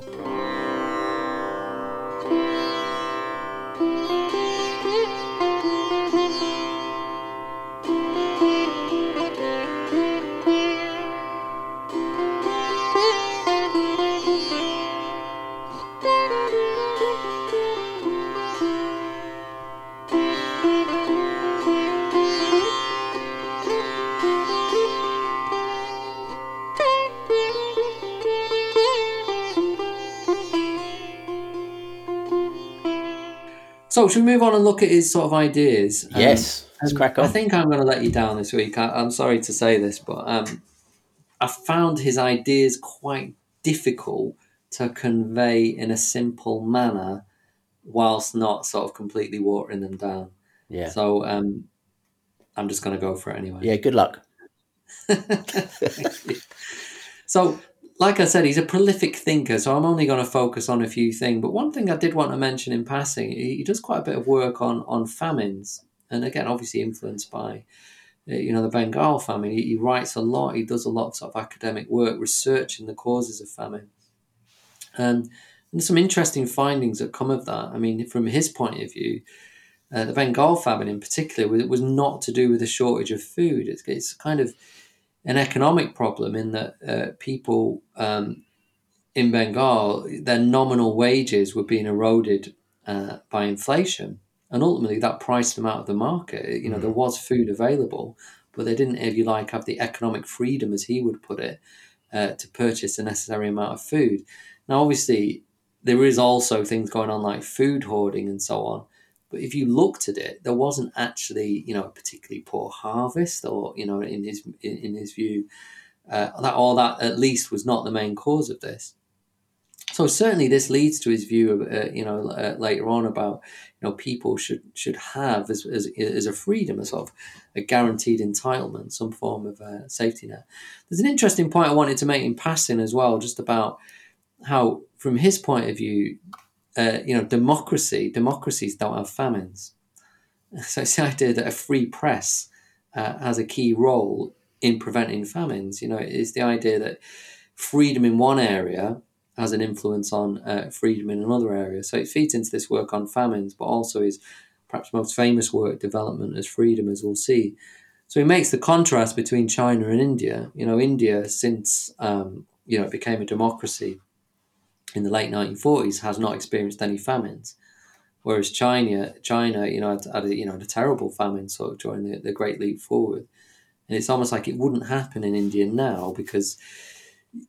So, should we move on and look at his sort of ideas? Um, yes, let's crack on. I think I'm going to let you down this week. I, am sorry to say this, but um, I found his ideas quite difficult to convey in a simple manner, whilst not sort of completely watering them down. Yeah. So, um, I'm just going to go for it anyway. Yeah. Good luck. (laughs) so, like I said, he's a prolific thinker, so I'm only going to focus on a few things. But one thing I did want to mention in passing, he does quite a bit of work on on famines, and again, obviously influenced by uh, you know the Bengal famine. He, he writes a lot. He does a lot of sort of academic work researching the causes of famine. Um, and some interesting findings that come of that. I mean, from his point of view, uh, the Bengal famine in particular was, was not to do with a shortage of food. It's, it's kind of an economic problem in that uh, people um, in Bengal, their nominal wages were being eroded uh, by inflation. And ultimately, that priced them out of the market. You know, mm. there was food available, but they didn't, if you like, have the economic freedom, as he would put it, uh, to purchase the necessary amount of food. Now, obviously, there is also things going on like food hoarding and so on. But if you looked at it, there wasn't actually, you know, a particularly poor harvest, or you know, in his in, in his view, uh, that or that at least was not the main cause of this. So certainly, this leads to his view, of, uh, you know, uh, later on about you know people should should have as, as, as a freedom, a sort of a guaranteed entitlement, some form of uh, safety net. There's an interesting point I wanted to make in passing as well, just about how, from his point of view, uh, you know, democracy, democracies don't have famines. (laughs) So it's the idea that a free press uh, has a key role in preventing famines. You know, it's the idea that freedom in one area has an influence on uh, freedom in another area. So it feeds into this work on famines, but also is perhaps most famous work, development as freedom, as we'll see. So he makes the contrast between China and India. You know, India, since um, you know it became a democracy, in the late 1940s has not experienced any famines. Whereas China, China, you know, had, had a, you know, had a terrible famine sort of during the, the Great Leap Forward, and it's almost like it wouldn't happen in India now because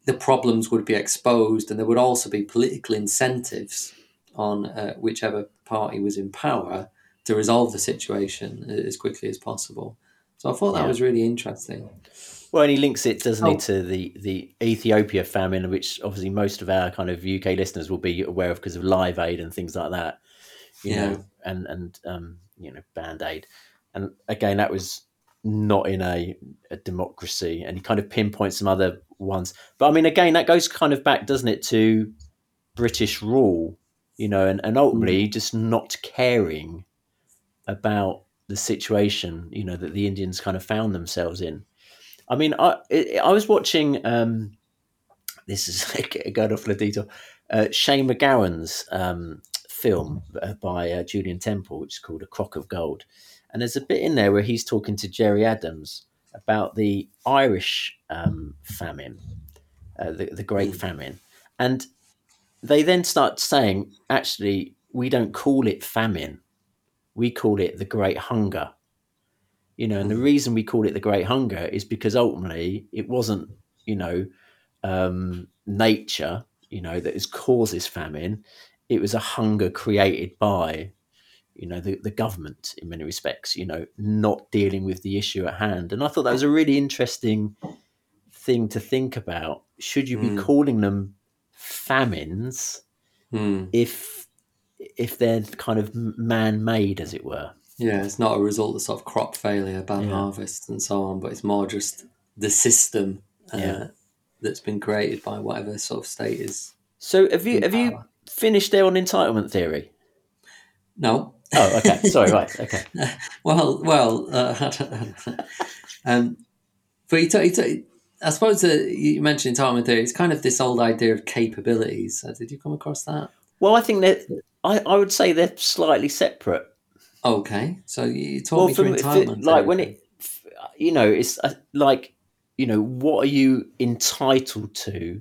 the problems would be exposed, and there would also be political incentives on uh, whichever party was in power to resolve the situation as quickly as possible. So I thought that yeah. was really interesting. Well, and he links it, doesn't oh. he, to the, the Ethiopia famine, which obviously most of our kind of UK listeners will be aware of because of Live Aid and things like that. You yeah. know, and and um, you know, Band Aid, and again, that was not in a, a democracy, and he kind of pinpoints some other ones. But I mean, again, that goes kind of back, doesn't it, to British rule, you know, and, and ultimately mm. just not caring about the situation, you know, that the Indians kind of found themselves in. I mean, I I was watching. Um, this is (laughs) going off the detail. Uh, Shane MacGowan's um, film uh, by uh, Julien Temple, which is called A Crock of Gold, and there's a bit in there where he's talking to Gerry Adams about the Irish um, famine, uh, the the Great Famine, and they then start saying, actually, we don't call it famine, we call it the Great Hunger you know and the mm. reason we call it the great hunger is because ultimately it wasn't you know um, nature you know that is causes famine it was a hunger created by you know the, the government in many respects you know not dealing with the issue at hand and i thought that was a really interesting thing to think about should you be mm. calling them famines mm. if if they're kind of man-made as it were yeah, it's not a result of sort of crop failure, bad yeah. harvest, and so on, but it's more just the system uh, yeah. that's been created by whatever sort of state is. So have you have power. you finished there on entitlement theory? No. Oh, okay. (laughs) Sorry. right. Okay. (laughs) well, well, uh, (laughs) um, but you, t- you t- I suppose uh, you mentioned entitlement theory. It's kind of this old idea of capabilities. Uh, did you come across that? Well, I think that I, I would say they're slightly separate. Okay, so you told well, me from, entitlement. It, like when it, you know, it's uh, like you know, what are you entitled to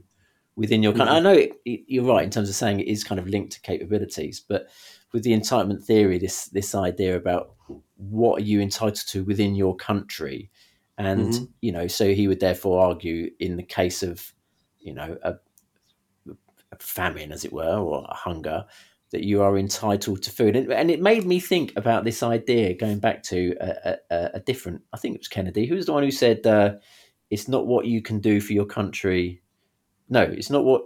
within your country? Mm-hmm. I know it, it, you're right in terms of saying it is kind of linked to capabilities, but with the entitlement theory, this this idea about what are you entitled to within your country, and mm-hmm. you know, so he would therefore argue in the case of you know a, a famine, as it were, or a hunger that you are entitled to food. And, and it made me think about this idea going back to a, a, a different, I think it was Kennedy, who was the one who said, uh, it's not what you can do for your country. No, it's not what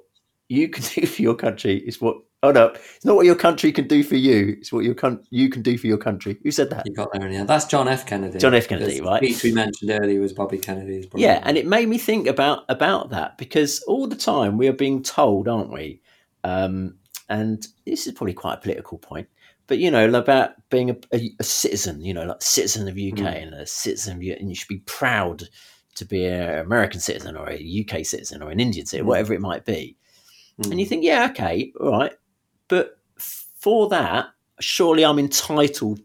you can (laughs) do for your country It's what. Oh no, it's not what your country can do for you. It's what your con- you can do for your country. Who said that? You got there, yeah. That's John F. Kennedy. John F. Kennedy, right? The speech we mentioned earlier was Bobby Kennedy's. brother. Yeah, and it made me think about about that because all the time we are being told, aren't we? Um, and this is probably quite a political point, but you know about being a, a, a citizen, you know, like citizen of UK Mm. and a citizen of U- and you should be proud to be an American citizen or a UK citizen or an Indian citizen, Mm. whatever it might be. Mm. And you think, yeah, okay, all right, but for that, surely I'm entitled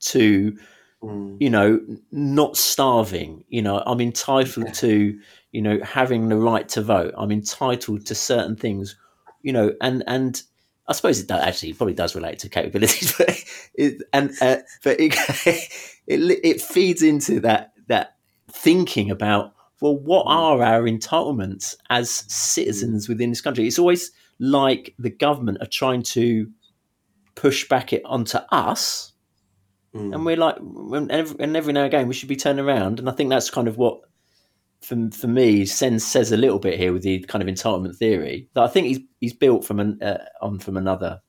to Mm. you know, not starving. You know, I'm entitled Yeah. to, you know, having the right to vote. I'm entitled to certain things, you know, and and I suppose it does, actually it probably does relate to capabilities, (laughs) but it, and uh, but (laughs) it, it it feeds into that that thinking about well, what Mm. are our entitlements as citizens within this country? It's always like the government are trying to push back it onto us Mm. and we're like, and every, and every now and again we should be turning around, and I think that's kind of what, for for me, Sen says a little bit here with the kind of entitlement theory that I think he's he's built from an uh, on from another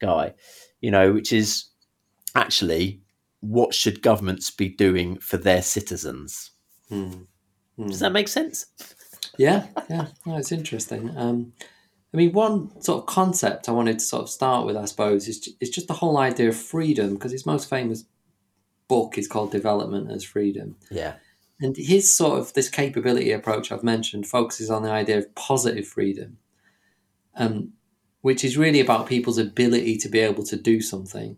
guy, you know, which is actually what should governments be doing for their citizens? Mm. Mm. Does that make sense? Yeah, yeah, no, it's interesting. Um, I mean, one sort of concept I wanted to sort of start with, I suppose, is is just the whole idea of freedom, because his most famous book is called Development as Freedom, Yeah, and his sort of this capability approach I've mentioned focuses on the idea of positive freedom, um, which is really about people's ability to be able to do something,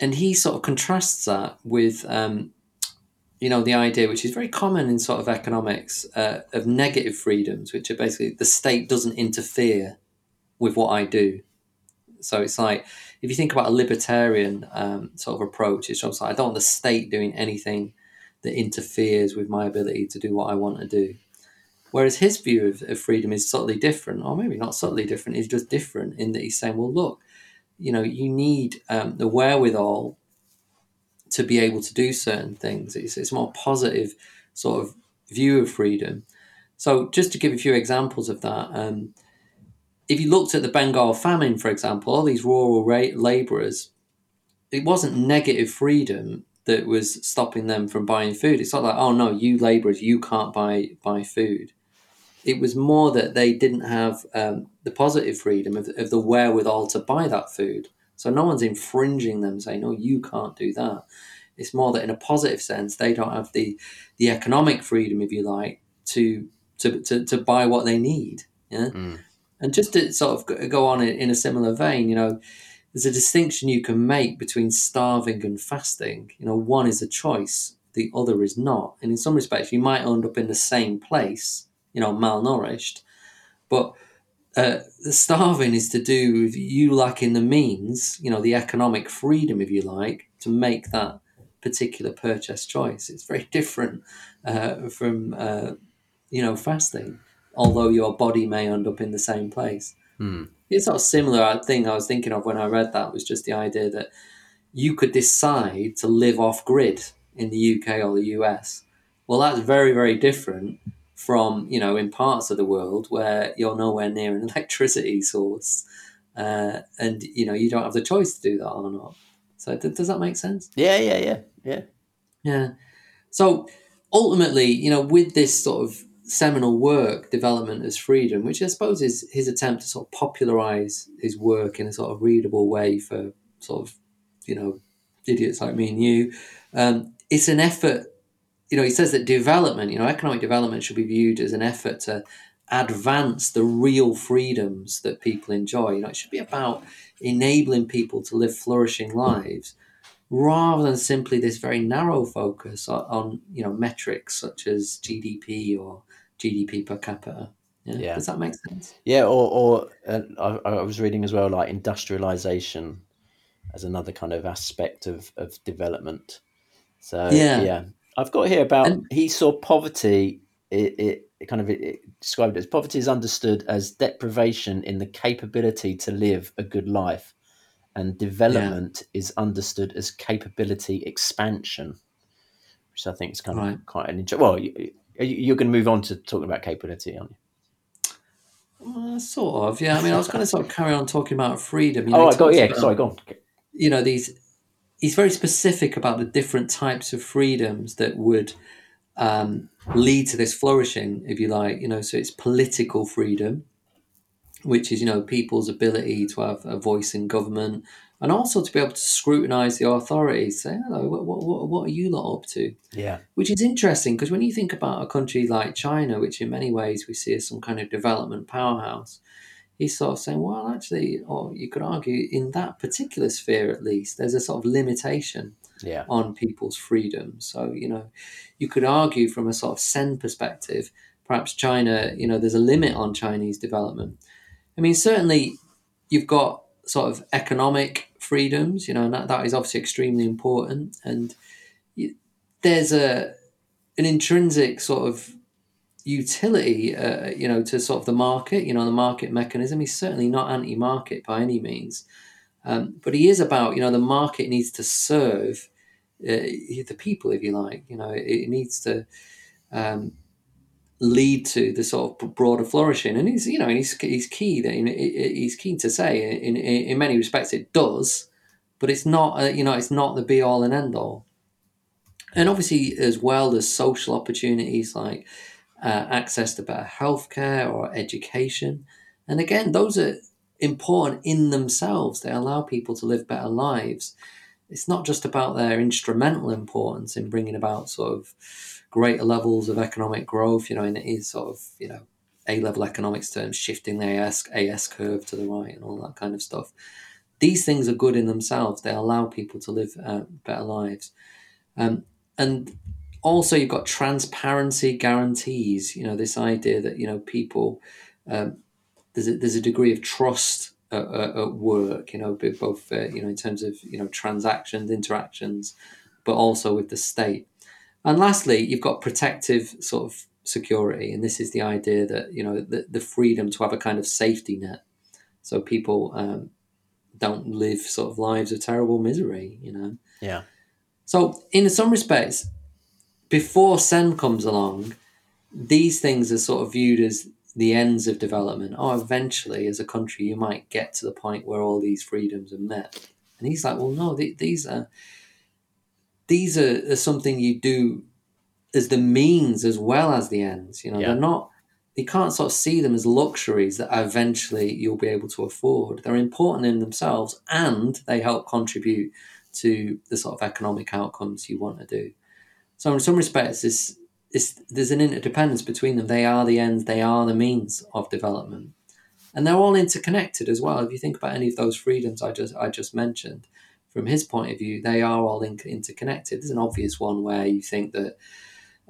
and he sort of contrasts that with um, you know the idea which is very common in sort of economics uh, of negative freedoms which are basically the state doesn't interfere with what i do. So it's like if you think about a libertarian um, sort of approach it's just like i don't want the state doing anything that interferes with my ability to do what i want to do whereas his view of, of freedom is subtly different or maybe not subtly different it's just different in that he's saying well look you know you need um, the wherewithal to be able to do certain things. It's, it's a more positive sort of view of freedom. So, just to give a few examples of that, um, if you looked at the Bengal famine, for example, all these rural ra- labourers, it wasn't negative freedom that was stopping them from buying food. It's not like, oh no, you labourers, you can't buy buy food. It was more that they didn't have um, the positive freedom of, of the wherewithal to buy that food. So no one's infringing them, saying, "No, you can't do that." It's more that, in a positive sense, they don't have the the economic freedom, if you like, to to to, to buy what they need. Yeah, Mm. and just to sort of go- go on in, in a similar vein, you know, there's a distinction you can make between starving and fasting. You know, one is a choice, the other is not, and in some respects, you might end up in the same place. You know, malnourished, but uh, starving is to do with you lacking the means, you know, the economic freedom, if you like, to make that particular purchase choice. It's very (laughs) different uh, from, uh, you know, fasting, although your body may end up in the same place. Hmm. It's sort of similar thing I was thinking of when I read that was just the idea that you could decide to live off grid in the UK or the US. Well, that's very, very different from you know in parts of the world where you're nowhere near an (laughs) electricity source, uh, and you know you don't have the choice to do that or not. So th- does that make sense? yeah, yeah, yeah, yeah. Yeah. So ultimately, you know, with this sort of seminal work, Development as Freedom, which I suppose is his attempt to sort of popularize his work in a sort of readable way for sort of, you know, idiots like me and you, um, it's an effort. You know, he says that development, you know, economic development should be viewed as an effort to advance the real freedoms that people enjoy. You know, it should be about enabling people to live flourishing lives rather than simply this very narrow focus on, on you know metrics such as GDP or GDP per capita. Yeah. Yeah. Does that make sense? Yeah, or, or uh, I, I was reading as well, like industrialization as another kind of aspect of, of development. So Yeah. yeah, I've got here about And- he saw poverty. It, it, it kind of it, it described it as poverty is understood as deprivation in the capability to live a good life, and development is understood as capability expansion, which I think is kind Right. of quite an interesting. Well, you're going to move on to talking about capability, aren't you? Uh, sort of, yeah. I mean, I was going to sort of carry on talking about freedom. You oh, I got yeah. about, Sorry, go on. You know, these he's very specific about the different types of freedoms that would um, lead to this flourishing, if you like. You know, so it's political freedom, which is you know people's ability to have a voice in government, and also to be able to scrutinise the authorities. Say, hello, what, what, what are you lot up to? Yeah, Which is interesting because when you think about a country like China, which in many ways we see as some kind of development powerhouse, he's sort of saying, well, actually, or you could argue in that particular sphere at least, there's a sort of limitation yeah, on people's freedom. So, you know, you could argue from a sort of Sen perspective, perhaps China, you know, there's a limit on Chinese development. I mean, certainly you've got sort of economic freedoms, you know, and that, that is obviously extremely important. And there's a an intrinsic sort of utility, uh, you know, to sort of the market, you know, the market mechanism. He's certainly not anti-market by any means, um, but he is about, you know, the market needs to serve uh, the people, if you like. You know, it, it needs to um, lead to the sort of broader flourishing. And he's, you know, he's, he's key that he's keen to say in, in, many respects it does, but it's not, uh, you know, it's not the be all and end all. And obviously, as well, there's social opportunities like uh, access to better healthcare or education. And again, those are important in themselves. They allow people to live better lives. It's not just about their instrumental importance in bringing about sort of greater levels of economic growth, you know, and it is sort of, you know, A level economics terms, shifting the AS, AS curve to the right and all that kind of stuff. These things are good in themselves. They allow people to live uh, better lives. Um, and also you've got transparency guarantees you know this idea that you know people um, there's a, there's a degree of trust at, at work you know both uh, you know in terms of you know transactions interactions but also with the state and lastly you've got protective sort of security and this is the idea that you know the, the freedom to have a kind of safety net so people um, don't live sort of lives of terrible misery you know yeah. so, in some respects, before Sen comes along, these things are sort of viewed as the ends of development. Oh, eventually, as a country, you might get to the point where all these freedoms are met. And he's like, well, no, th- these are these are, are, something you do as the means as well as the ends. You know, Yeah. they're not. You can't sort of see them as luxuries that eventually you'll be able to afford. They're important in themselves, and they help contribute to the sort of economic outcomes you want to do. So in some respects, it's, it's, there's an interdependence between them. They are the ends, they are the means of development, and they're all interconnected as well. If you think about any of those freedoms I just I just mentioned, from his point of view, they are all in, interconnected. There's an obvious one where you think that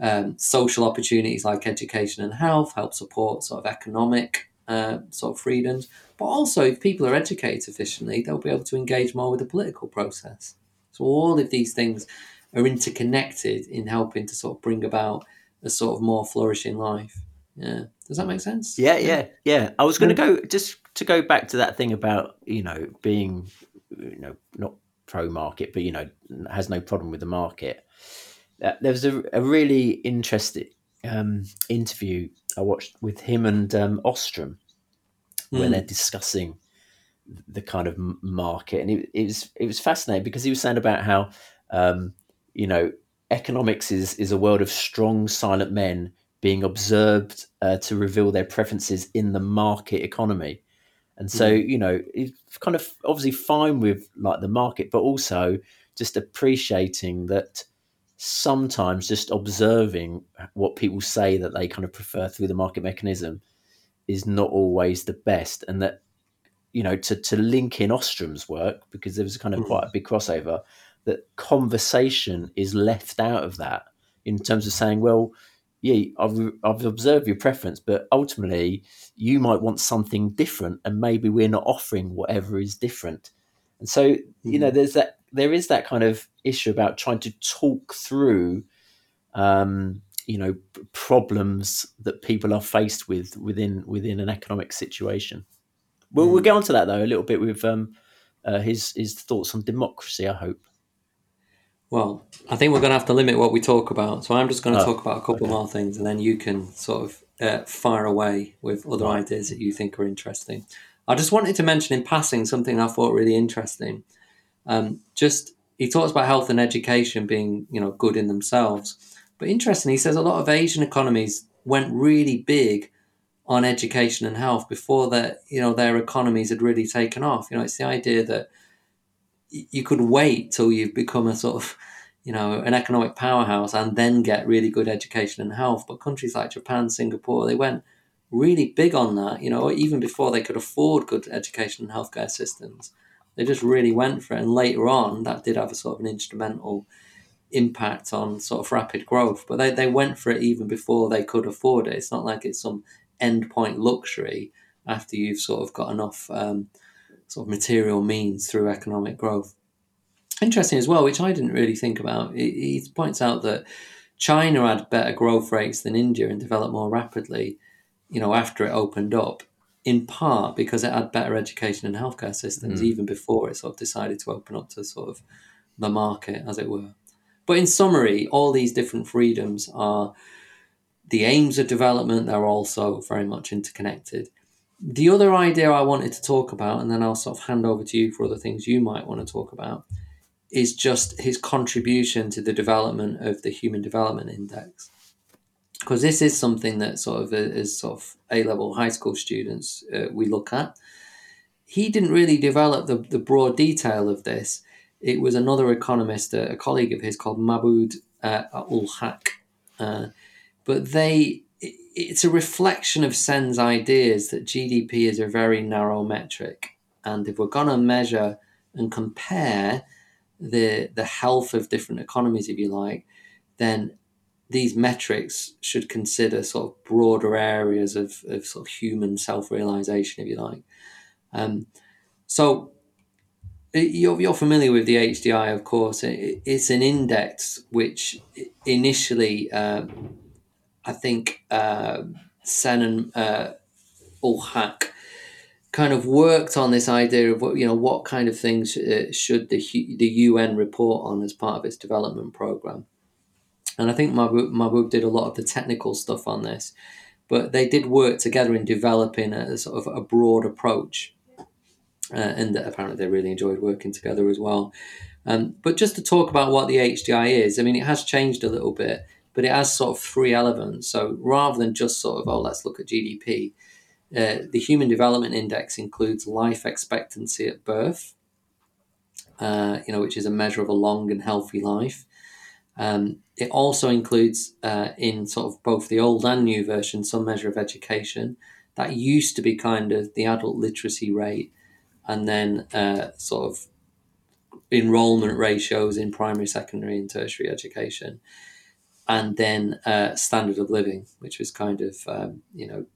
um, social opportunities like education and health help support sort of economic uh, sort of freedoms, but also if people are educated sufficiently, they'll be able to engage more with the political process. So all of these things are interconnected in helping to sort of bring about a sort of more flourishing life. Yeah, does that make sense? Yeah, yeah, yeah. I was going to go just to go back to that thing about you know being you know not pro market, but you know has no problem with the market. Uh, there was a, a really interesting um, interview I watched with him and um, Ostrom, where Mm. they're discussing the kind of market, and it, it was it was fascinating because he was saying about how um, you know economics is is a world of strong, silent men being observed uh, to reveal their preferences in the market economy. And so, you know, it's kind of obviously fine with like the market, but also just appreciating that sometimes just observing what people say that they kind of prefer through the market mechanism is not always the best. And that, you know, to, to link in Ostrom's work, because there was kind of Mhm. quite a big crossover, that conversation is left out of that in terms of saying, well, yeah, I've, I've observed your preference, but ultimately you might want something different, and maybe we're not offering whatever is different. And so, you know, there's that, there is that kind of issue about trying to talk through, um, you know, problems that people are faced with within within an economic situation. We'll, we'll Mm. get onto that though a little bit with um, uh, his his thoughts on democracy. I hope. Well, I think we're going to have to limit what we talk about. So I'm just going to Oh, talk about a couple okay. more things, and then you can sort of uh, fire away with other ideas that you think are interesting. I just wanted to mention in passing something I thought really interesting. Um, just he talks about health and education being you know good in themselves, but interestingly, He says a lot of Asian economies went really big on education and health before that you know their economies had really taken off. You know, it's the idea that you could wait till you've become a sort of you know an economic powerhouse and then get really good education and health. But countries like Japan, Singapore, they went really big on that. You know, even before they could afford good education and healthcare systems, they just really went for it. And later on, that did have a sort of an instrumental impact on sort of rapid growth. But they, they went for it even before they could afford it. It's not like it's some endpoint luxury after you've sort of got enough um, sort of material means through economic growth. Interesting as well, which I didn't really think about. He, he points out that China had better growth rates than India and developed more rapidly, you know, after it opened up, in part because it had better education and healthcare systems mm. even before it sort of decided to open up to sort of the market, as it were. But in summary, all these different freedoms are the aims of development, they're also very much interconnected. The other idea I wanted to talk about, and then I'll sort of hand over to you for other things you might want to talk about, is just his contribution to the development of the Human Development Index. Because this is something that sort of as sort of A level high school students uh, we look at. He didn't really develop the, the broad detail of this. It was another economist, a, a colleague of his called Mahmoud uh, ul Haq. Uh, but they it's a reflection of Sen's ideas that GDP is a very narrow metric. And if we're going to measure and compare the, the health of different economies, if you like, then these metrics should consider sort of broader areas of, of sort of human self realization, if you like. Um, so you're, you're familiar with the HDI, of course. It, it's an index which initially. Uh, I think uh, Sen and uh, ul Haq kind of worked on this idea of what you know what kind of things uh, should the the UN report on as part of its development program. And I think Mahbub, Mahbub did a lot of the technical stuff on this, but they did work together in developing a sort of a broad approach, uh, and apparently they really enjoyed working together as well. Um, but just to talk about what the HDI is, I mean, it has changed a little bit but it has sort of three elements. So rather than just sort of, oh, let's look at GDP, uh, the Human Development Index includes life expectancy at birth, uh, you know, which is a measure of a long and healthy life. Um, it also includes, uh, in sort of both the old and new version, some measure of education. That used to be kind of the adult literacy rate, and then uh, sort of enrollment ratios in primary, secondary, and tertiary education and then uh, standard of living, which was kind of um, you know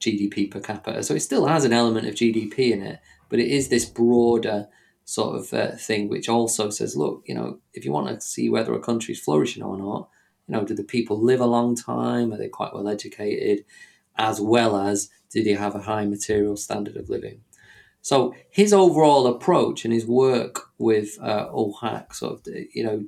GDP per capita. So it still has an element of GDP in it, but it is this broader sort of uh, thing, which also says, look, you know, if you want to see whether a country is flourishing or not, you know, do the people live a long time? Are they quite well educated? As well as do they have a high material standard of living? So his overall approach and his work with uh, ul Haq, sort of, you know,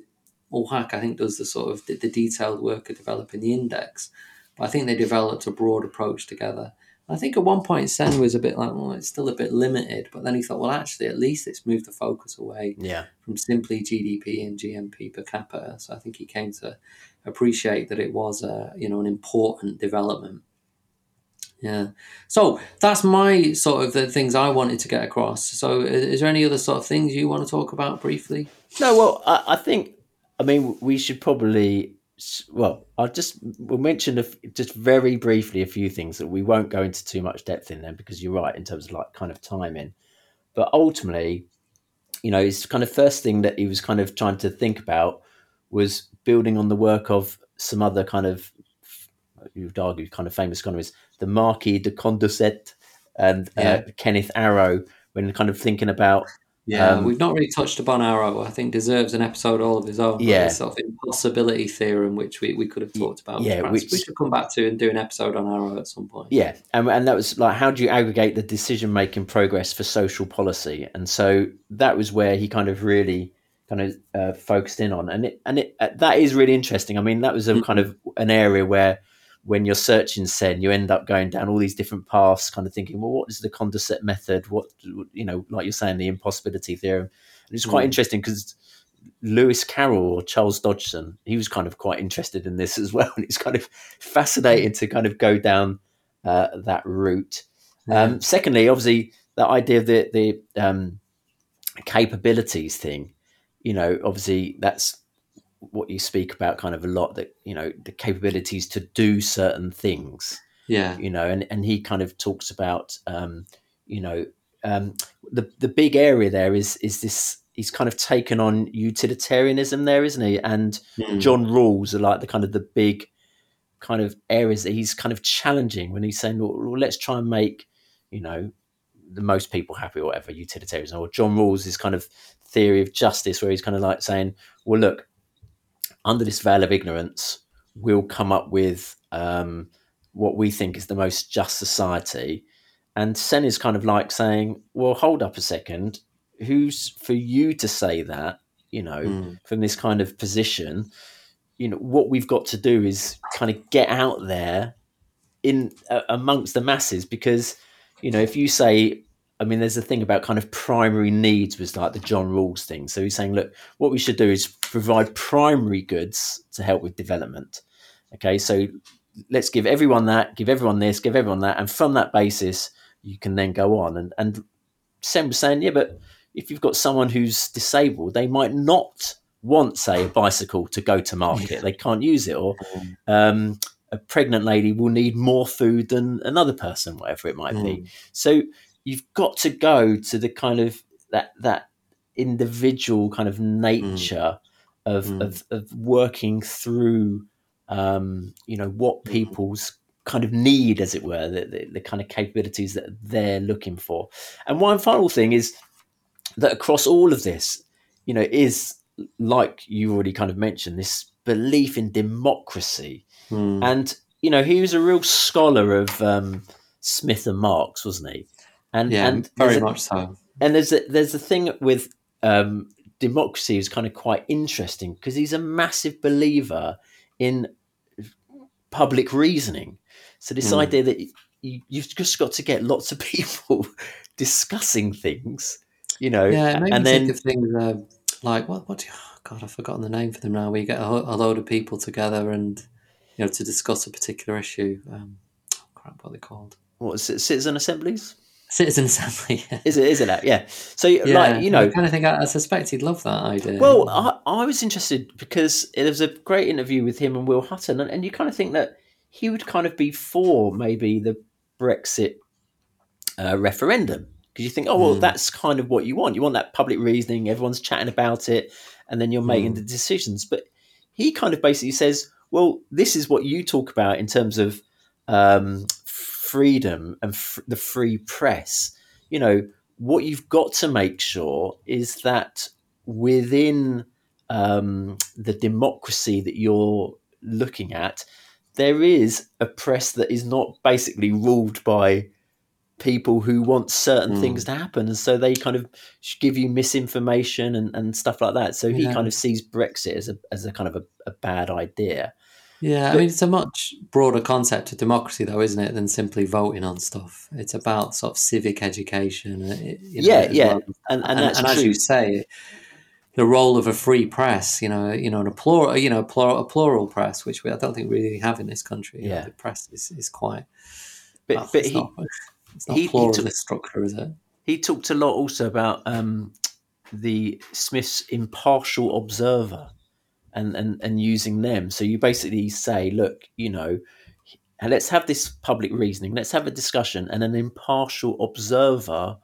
ul Haq, I think, does the sort of the, the, detailed work of developing the index. But I think they developed a broad approach together. I think at one point Sen was a bit like, well, it's still a bit limited. But then he thought, well, actually, at least it's moved the focus away yeah. from simply GDP and GNP per capita. So I think he came to appreciate that it was, a, you know, an important development. Yeah. So that's my sort of the things I wanted to get across. So is there any other sort of things you want to talk about briefly? No, well, I, I think I mean, we should probably. Well, I'll just we'll mention a, just very briefly a few things that we won't go into too much depth in them because you're right in terms of like kind of timing. But ultimately, you know, his kind of first thing that he was kind of trying to think about was building on the work of some other kind of you'd argue kind of famous economists, the Marquis de Condorcet and uh. Kenneth Arrow, when kind of thinking about yeah, um, we've not really touched upon Arrow. I think deserves an episode all of his own. Yeah, sort of impossibility theorem, which we, we could have talked about. Yeah, which, we should come back to and do an episode on Arrow at some point. Yeah, and and that was like, how do you aggregate the decision making progress for social policy? And so that was where he kind of really kind of uh, focused in on, and it and it uh, that is really interesting. I mean, that was a mm-hmm. kind of an area where when you're searching Sen, you end up going down all these different paths, kind of thinking, well, what is the Condorcet method? What you know, like you're saying, the impossibility theorem. And it's quite Mm. interesting because Lewis Carroll or Charles Dodgson, he was kind of quite interested in this (laughs) as well, and it's kind of fascinating to kind of go down uh, that route. Um, secondly, obviously, that idea of the the um, capabilities thing, you know, obviously that's what you speak about kind of a lot. That you know, the capabilities to do certain things, yeah, you know, and and he kind of talks about, um, you know, um, the the big area there is is this. He's kind of taken on utilitarianism there, isn't he? And Mm. John Rawls are like the kind of the big kind of areas that he's kind of challenging when he's saying, well, well, let's try and make, you know, the most people happy or whatever, utilitarianism. Or John Rawls' is kind of theory of justice, where he's kind of like saying, well, look, under this veil of ignorance, we'll come up with um, what we think is the most just society. And Sen is kind of like saying, well, hold up a second. Who's for you to say that, you know, Mm. from this kind of position? You know, what we've got to do is kind of get out there in uh, amongst the masses because, you know, if you say, I mean, there's a thing about kind of primary needs was like the John Rawls thing. So he's saying, look, what we should do is provide primary goods to help with development. Okay, so let's give everyone that, give everyone this, give everyone that, and from that basis, you can then go on. And and Sen was saying, yeah, but if you've got someone who's disabled, they might not want, say, a bicycle to go to market. They can't use it, or Mm. um, a pregnant lady will need more food than another person, whatever it might be. Mm. So you've got to go to the kind of that that individual kind of nature of, Mm. of of working through um, you know what Mm. people's kind of need, as it were, the, the, the kind of capabilities that they're looking for. And one final thing is that across all of this, you know, is like you already kind of mentioned this belief in democracy Mm. and you know he was a real scholar of um, Smith and Marx, wasn't he? And yeah, and very a- much so. and there's a, there's a thing with um, democracy is kind of quite interesting because he's a massive believer in public reasoning. So this Mm. idea that you, you've just got to get lots of (laughs) people discussing things, you know, Yeah, and then think of things uh, like what? What? Do you, oh God, I've forgotten the name for them now. Where you get a, a load of people together and you know to discuss a particular issue. Um, oh, crap, what are they called? what is it, citizen assemblies? Citizen (laughs) assembly. Is it? Is it that? Yeah. So Yeah, like you know, I kind of think I, I suspect he'd love that idea. Well, I, I was interested because there was a great interview with him and Will Hutton, and, and you kind of think that he would kind of be for maybe the Brexit uh, referendum because you think, oh well, Mm. that's kind of what you want. You want that public reasoning, everyone's chatting about it, and then you're making Mm. the decisions. But he kind of basically says, well, this is what you talk about in terms of um, freedom and the free press. You know, what you've got to make sure is that within um, the democracy that you're looking at, there is a press that is not basically ruled by people who want certain Mm. things to happen. And so they kind of give you misinformation and, and stuff like that. So he Yeah. kind of sees Brexit as a, as a kind of a, a bad idea. Yeah, I mean, it's a much broader concept of democracy, though, isn't it, than simply voting on stuff? It's about sort of civic education. uh, you know, Yeah, yeah, well. And, and, And, and as you say, the role of a free press, you know, you know, and a plural, you know, a plural, a plural press, which we I don't think we really have in this country. You know, Yeah. the press is, is quite. but well, but it's he, not, it's not he- he pluralist took- structure, is it? he talked a lot also about um, the Smith's impartial observer and, and, and using them. So you basically say, look, you know, let's have this public reasoning, let's have a discussion, and an impartial observer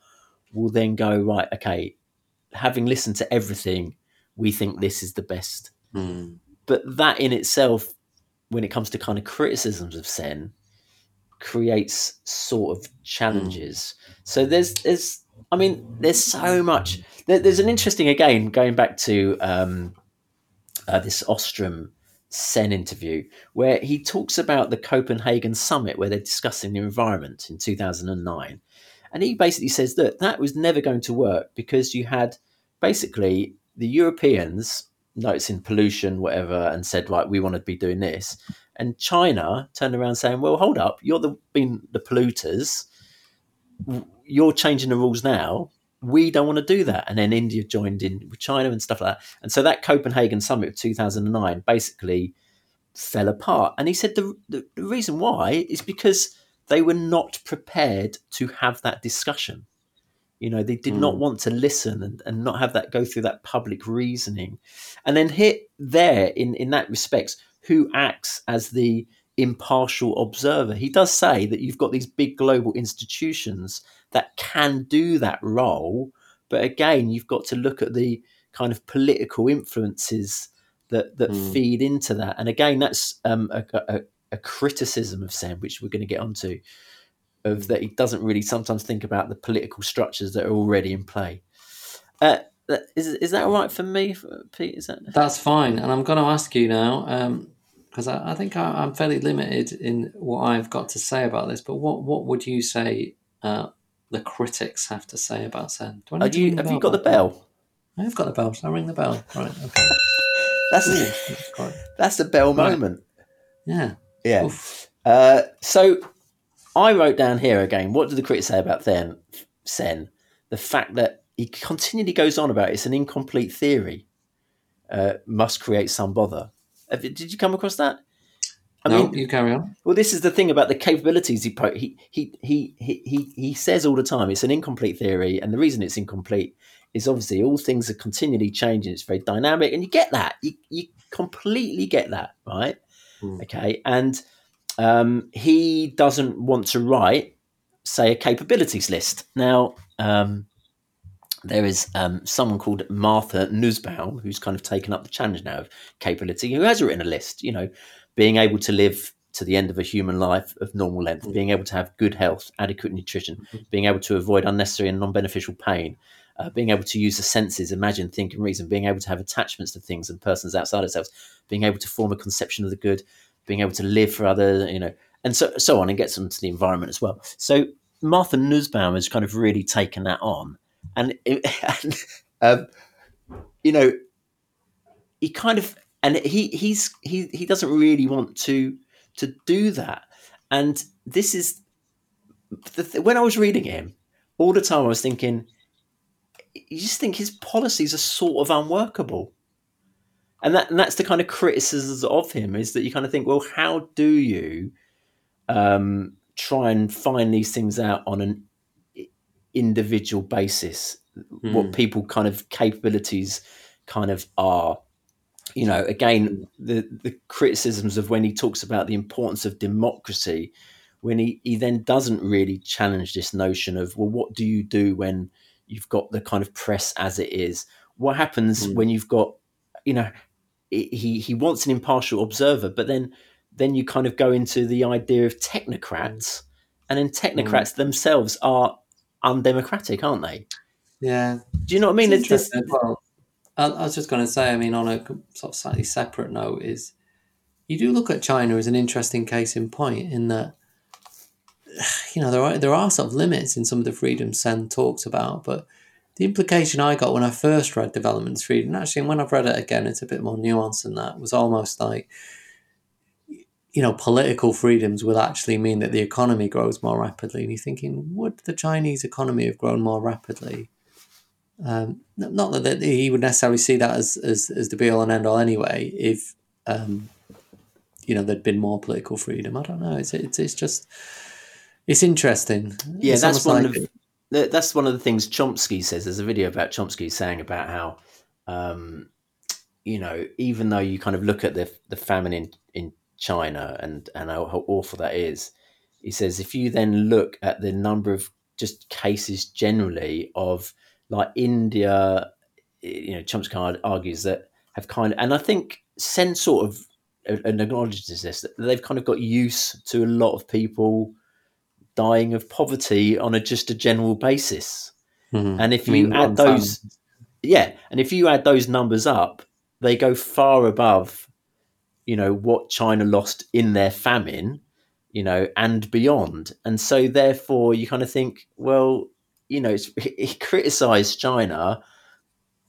will then go, right, okay, having listened to everything, we think this is the best. Mm. But that in itself, when it comes to kind of criticisms of Sen, creates sort of challenges. So there's there's I mean there's so much. There, there's an interesting again going back to um, uh, this Ostrom Sen interview where he talks about the Copenhagen summit where they're discussing the environment in 2009, and he basically says that that was never going to work because you had basically the Europeans noticing pollution, whatever, and said, right, we want to be doing this. And China turned around saying, well, hold up, you're the being the polluters. You're changing the rules now. We don't want to do that. And then India joined in with China and stuff like that. And so that Copenhagen summit of 2009 basically fell apart. And he said the, the, the reason why is because they were not prepared to have that discussion. You know, they did mm. not want to listen and, and not have that go through that public reasoning. And then here, there, in, in that respect, who acts as the impartial observer? He does say that you've got these big global institutions that can do that role. But again, you've got to look at the kind of political influences that that mm. feed into that. And again, that's um, a, a, a, criticism of Sen, which we're going to get onto, of that he doesn't really sometimes think about the political structures that are already in play. Uh, is is that all right for me, Pete? Is that that's fine? And I'm going to ask you now because um, I, I, think I, am fairly limited in what I've got to say about this. But what what would you say uh, the critics have to say about Sen? Do you, have you got the bell? I've got the bell. I'll ring the bell. Right. Okay. (laughs) That's Ooh, that's a bell right. moment. Yeah. Yeah. Uh, so I wrote down here again. What do the critics say about Sen? Sen, the fact that he continually goes on about it's an incomplete theory, uh, must create some bother. Did you come across that? I no, mean, you carry on. Well, this is the thing about the capabilities he, pro- he he he he he says all the time. It's an incomplete theory, and the reason it's incomplete is obviously all things are continually changing. It's very dynamic, and you get that. You you completely get that, right? Mm. Okay, and um, he doesn't want to write, say, a capabilities list. Now, um, there is um, someone called Martha Nussbaum who's kind of taken up the challenge now of capability, who has written a list. You know, being able to live to the end of a human life of normal length, mm. being able to have good health, adequate nutrition, mm-hmm. being able to avoid unnecessary and non-beneficial pain, uh, being able to use the senses, imagine, think, and reason, being able to have attachments to things and persons outside ourselves, being able to form a conception of the good, being able to live for other, you know, and so so on, and gets into the environment as well. So Martha Nussbaum has kind of really taken that on, and, (laughs) and um, you know, he kind of and he he's he he doesn't really want to to do that, and this is the th- when I was reading him all the time, I was thinking you just think his policies are sort of unworkable. And that and that's the kind of criticisms of him is that you kind of think, well, how do you um, try and find these things out on an individual basis? Mm. What hmm. people kind of capabilities kind of are. You know, again, the the criticisms of when he talks about the importance of democracy, when he, he then doesn't really challenge this notion of well, what do you do when you've got the kind of press as it is. What happens mm. when you've got, you know, he he wants an impartial observer, but then then you kind of go into the idea of technocrats, and then technocrats mm. themselves are undemocratic, aren't they? Yeah. Do you know what I mean? It's, it's well, I, was just going to say. I mean, on a sort of slightly separate note, is you do look at China as an interesting case in point in that (sighs) you know, there are there are sort of limits in some of the freedoms Sen talks about, but the implication I got when I first read Development as Freedom, actually, and when I've read it again, it's a bit more nuanced than that. Was almost like, you know, political freedoms will actually mean that the economy grows more rapidly. And you're thinking, would the Chinese economy have grown more rapidly? Um, not that he would necessarily see that as, as, as the be all and end all anyway, if, um, you know, there'd been more political freedom. I don't know. It's, it's, it's just it's interesting. Yeah, it's that's one like... of that's one of the things Chomsky says. There's a video about Chomsky saying about how, um, you know, even though you kind of look at the the famine in in China and and how, how awful that is, he says if you then look at the number of just cases generally of like India, you know, Chomsky argues that have kind of, and I think Sen sort of and acknowledges this that they've kind of got used to a lot of people dying of poverty on a just a general basis. Mm-hmm. And if you I mean, add those, time. yeah, and if you add those numbers up, they go far above, you know, what China lost in their famine, you know, and beyond. And so, therefore, you kind of think, well, you know, (laughs) he criticised China,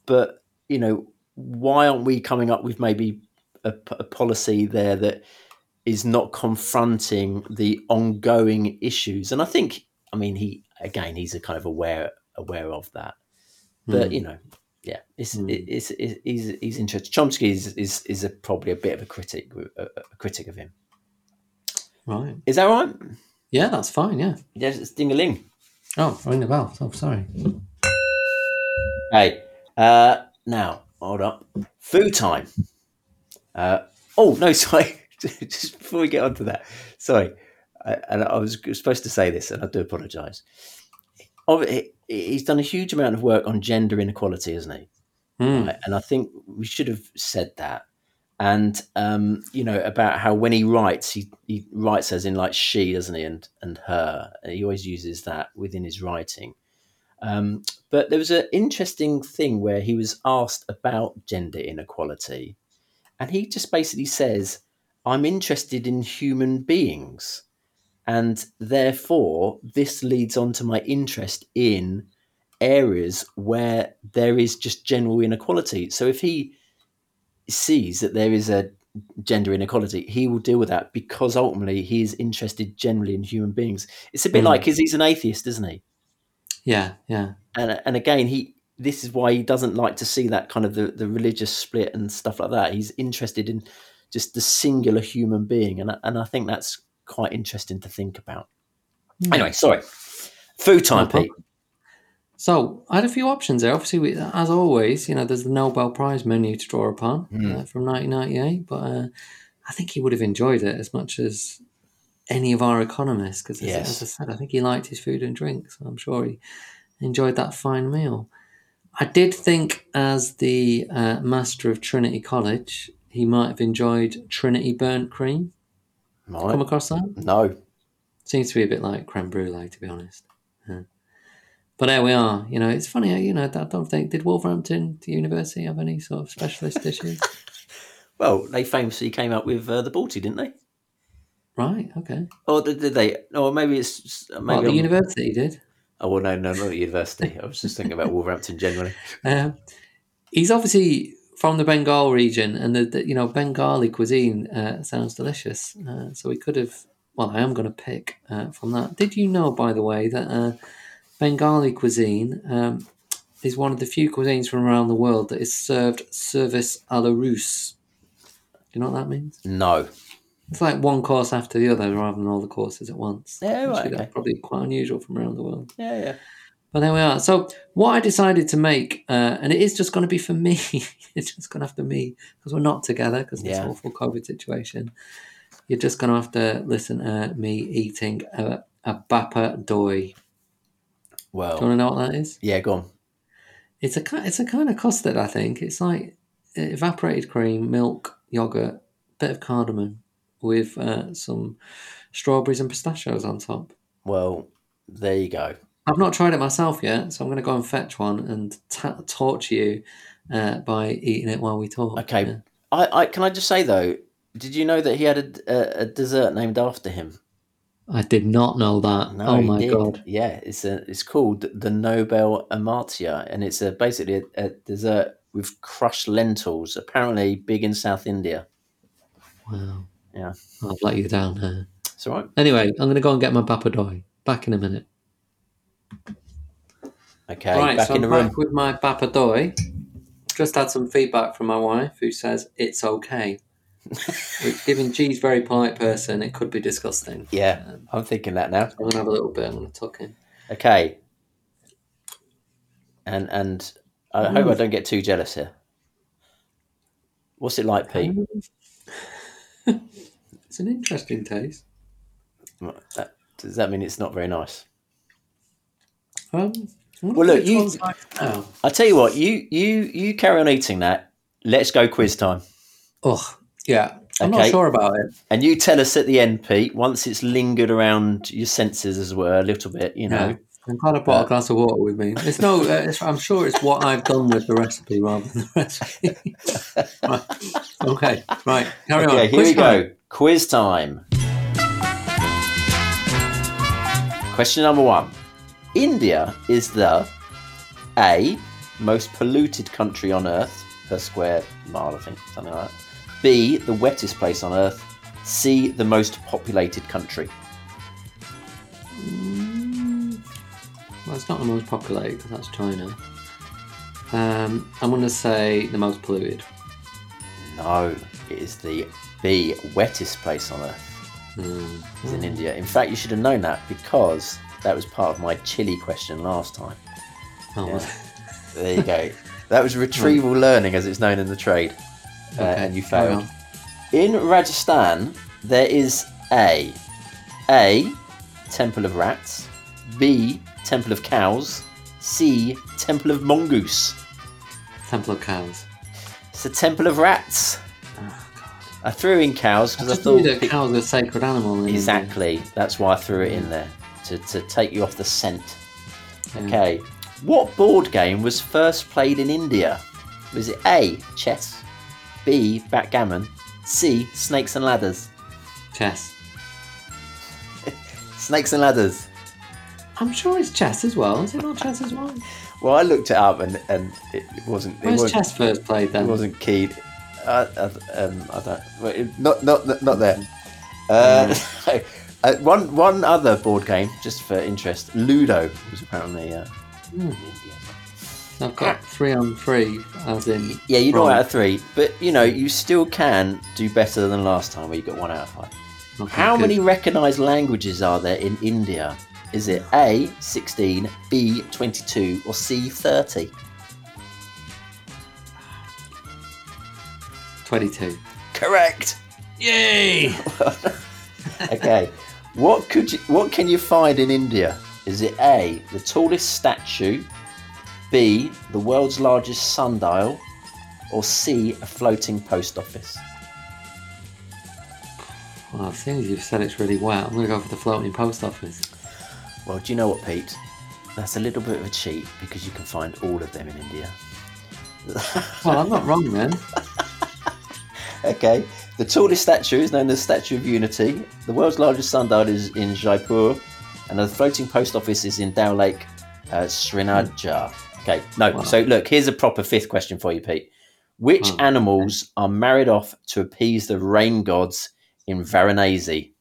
but you know, why aren't we coming up with maybe a policy there that is not confronting the ongoing issues? And I think, I mean, he again, he's a kind of aware aware of that. But Hmm. you know, yeah, it's, it, it's, it's he's he's interested. Chomsky is is, is a, probably a bit of a critic a, a critic of him. Right. Is that right? Yeah, that's fine. Yeah. Yes, it's ding a ling. Oh, ring the bell. Oh, sorry. Hey, uh, now hold up. Food time. Uh, oh no, (laughs) sorry. Just before we get on to that, sorry. I, and I was supposed to say this, and I do apologise. He's done a huge amount of work on gender inequality, hasn't he? Hmm. Right, And I think we should have said that. And um, you know about how when he writes, he, he writes as in like she, doesn't he, and and her. He always uses that within his writing. Um, but there was an interesting thing where he was asked about gender inequality, and he just basically says, "I'm interested in human beings." And therefore, this leads on to my interest in areas where there is just general inequality. So if he sees that there is a gender inequality, he will deal with that because ultimately he is interested generally in human beings. It's a bit Mm. like because he's an atheist, isn't he? Yeah. Yeah. And and again, he this is why he doesn't like to see that kind of the, the religious split and stuff like that. He's interested in just the singular human being, and I- and I think that's quite interesting to think about. Hmm. Anyway, sorry. Food time, No. Pete. So I had a few options there. Obviously, we, as always, you know, there's the Nobel Prize menu to draw upon Mm. uh, from 1998. But uh, I think he would have enjoyed it as much as any of our economists, because as, Yes. as I said, I think he liked his food and drink. So I'm sure he enjoyed that fine meal. I did think, as the uh, master of Trinity College, he might have enjoyed Trinity burnt cream. Come across that? No. Seems to be a bit like creme brulee, to be honest. But there we are. You know, it's funny. You know, I don't think did Wolverhampton University have any sort of specialist dishes? (laughs) Well, they famously came up with uh, the Balti, didn't they? Right. Okay. Or did, did they? No, maybe it's maybe. Well, the I'm- university did. oh well, no, no, not at university. I was just thinking about Wolverhampton generally. (laughs) Um, he's obviously from the Bengal region, and the, the you know Bengali cuisine uh, sounds delicious. Uh, so we could have. Well, I am going to pick uh, from that. Did you know, by the way, that uh, Bengali cuisine um, is one of the few cuisines from around the world that is served service à la Russe? Do you know what that means? No. It's like one course after the other, rather than all the courses at once. Yeah, right, Actually, okay. That's probably quite unusual from around the world. Yeah, yeah. But there we are. So what I decided to make, uh, and it is just going to be for me. (laughs) it's just going to have to be because we're not together because of this awful COVID situation. You're just going to have to listen to me eating a, a bapa doi. Do you want to know what that is? yeah, go on. It's a it's a kind of custard. I think it's like evaporated cream, milk, yogurt, bit of cardamom with uh, some strawberries and pistachios on top. Well, there you go. I've not tried it myself yet, so I'm going to go and fetch one and ta torture you uh, by eating it while we talk. Okay. Yeah. I, I can I just say though, did you know that he had a, a, a dessert named after him? I did not know that. No, oh my did. god! Yeah, it's a, it's called the Nobel Amartya, and it's a basically a, a dessert with crushed lentils. Apparently, big in South India. Wow. Yeah. I've let you down here. It's all right. Anyway, I'm going to go and get my bapadoi. Back in a minute. Okay, right, back so in I'm room. back with my bapadoi. Just had some feedback from my wife who says it's okay. Which, Given a very polite person, it could be disgusting. Yeah, Um, I'm thinking that now. I'm going to have a little bit. I'm to tuck in. Okay. And and I hope I don't get too jealous here. What's it like, Pete? (laughs) it's an interesting taste. That- Does that mean it's not very nice? Um, Well, look, you- like. I tell you what, you you you carry on eating that. Let's go quiz time, Oh, yeah. I'm Okay. not sure about it. and you tell us at the end, Pete. Once it's lingered around your senses as well a little bit, you know. Yeah. I'm glad I brought Uh, a glass of water with me. It's no, uh, it's, I'm sure it's what I've done with the recipe rather than the recipe. (laughs) right. Okay, right. Carry Okay, on. here Quiz we time. go. Quiz time. Question number one. India is the A, most polluted country on earth, per square mile, I think, something like that. B, the wettest place on Earth. C, the most populated country. Mm, well, it's not the most populated because that's China. Um, I'm going to say the most polluted. No, it is the B, wettest place on Earth. Mm. Is in India. In fact, you should have known that because that was part of my chili question last time. Oh, Yeah. There you go. that was (laughs) retrieval learning, as it's known in the trade, uh, and you failed. In Rajasthan, there is A. A. Temple of Rats. B. Temple of Cows. C. Temple of Mongoose. Temple of Cows. It's the Temple of Rats. Oh, God. I threw in cows because I, I thought that cows are a sacred animal. in India. exactly that's why I threw it in there to, to take you off the scent. Yeah. Okay, what board game was first played in India? Was it A. Chess, B. Backgammon, C. Snakes and Ladders? Chess. (laughs) Snakes and Ladders. I'm sure it's chess as well. Is it not chess as well? Well, I looked it up and, and it wasn't. It Where's wasn't, chess first played then? It wasn't keyed. Uh, uh, um, I don't. well, Not not not there. Uh, (laughs) uh, one one other board game, just for interest, Ludo was apparently. Uh, Hmm. In India. I've got three on three, as in. Yeah, you're not out of three, but you know you still can do better than last time, where you got one out of five. Okay, How good. many recognised languages are there in India? Is it A sixteen, B twenty two, or C thirty? 22. Correct. Yay! (laughs) okay. What could you, what can you find in India? Is it A the tallest statue, B the world's largest sundial, or C a floating post office? Well, seeing as you've said it's really wet, I'm going to go for the floating post office. Well, do you know what, Pete? That's a little bit of a cheat because you can find all of them in India. (laughs) Well, I'm not wrong then. (laughs) okay. The tallest statue is known as Statue of Unity. The world's largest sundial is in Jaipur, and the floating post office is in Dal Lake, uh, Srinagar. Okay. No. Wow. So look, here's a proper fifth question for you, Pete. Which Oh, animals are married off to appease the rain gods in Varanasi?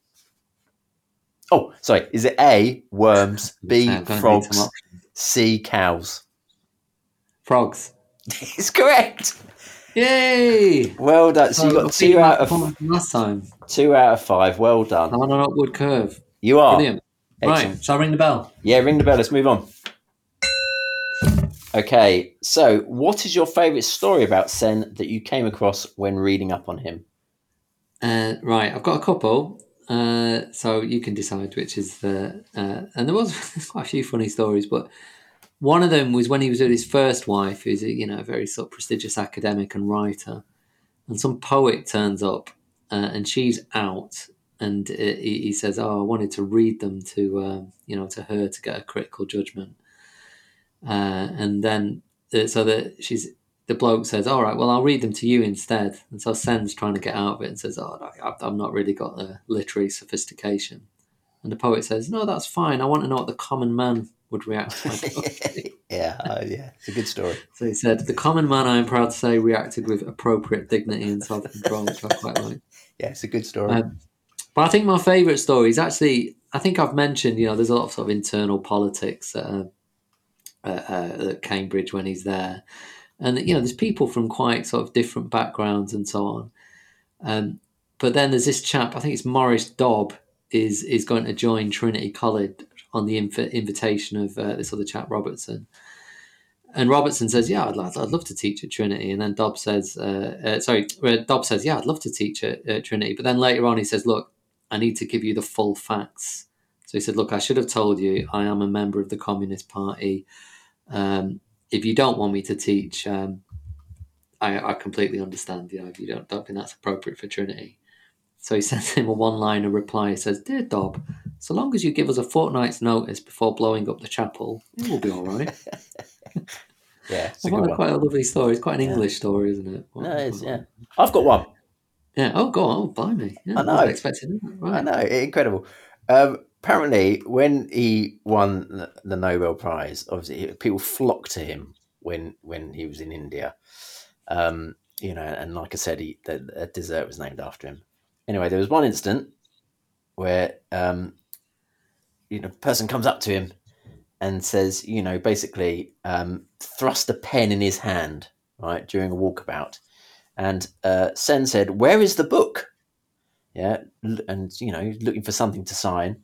Oh, sorry. Is it A worms, (sighs) B I'm gonna need frogs. C cows? Frogs. (laughs) It's correct. Yay! Well done. So you Oh, got two out of of last time. two out of five. Well done. I'm on an upward curve. You are. Brilliant. Excellent. Right, shall I ring the bell? Yeah, ring the bell. Let's move on. Okay, so what is your favourite story about Sen that you came across when reading up on him? Uh, right, I've got a couple, uh, so you can decide which is the. Uh, and there was (laughs) quite a few funny stories, but one of them was when he was with his first wife, who's a, you know a very sort of prestigious academic and writer, and some poet turns up, uh, and she's out, and uh, he, he says, "Oh, I wanted to read them to um, you know to her to get a critical judgment," uh, and then uh, so that she's the bloke says, "All right, well, I'll read them to you instead." And so Sen's trying to get out of it and says, "Oh, no, I've, I've not really got the literary sophistication." And the poet says, "No, that's fine. I want to know what the common man would react (laughs) to my (laughs) yeah, uh, yeah, it's a good story. (laughs) so he said, "The common man, I am proud to say, reacted with appropriate dignity and self-control, which I quite like." Yeah, it's a good story. Um, but I think my favourite story is actually, I think I've mentioned, you know, there's a lot of sort of internal politics uh, uh, at Cambridge when he's there. And, you know, there's people from quite sort of different backgrounds and so on. Um, but then there's this chap, I think it's Maurice Dobb, is, is going to join Trinity College on the inv- invitation of uh, this other chap, Robertson. And Robertson says, "Yeah, I'd, I'd love to teach at Trinity." And then Dobb says, uh, uh, "Sorry, uh, Dobb says, yeah, I'd love to teach at, at Trinity." But then later on, he says, "Look, I need to give you the full facts." So he said, "Look, I should have told you I am a member of the Communist Party. Um, if you don't want me to teach, um, I, I completely understand. You know, if you don't, don't think that's appropriate for Trinity." So he (laughs) sends him a one-liner reply. He says, "Dear Dobb, so long as you give us a fortnight's notice before blowing up the chapel, it will be all right." (laughs) yeah, it's a I find one. quite a lovely story. It's quite an Yeah. English story, isn't it? No, it's, yeah. I've got one. Yeah. Oh, go on. Oh, me. Yeah, I know. wasn't expecting that. Right. I know, incredible. Um, apparently, when he won the- Nobel Prize, obviously people flocked to him when when he was in India. Um, you know, and like I said, he, the, a dessert was named after him. Anyway, there was one instant where um, you know, a person comes up to him and says, you know, basically um, thrust a pen in his hand, right, during a walkabout. And uh, Sen said, "Where is the book?" Yeah, and you know, looking for something to sign.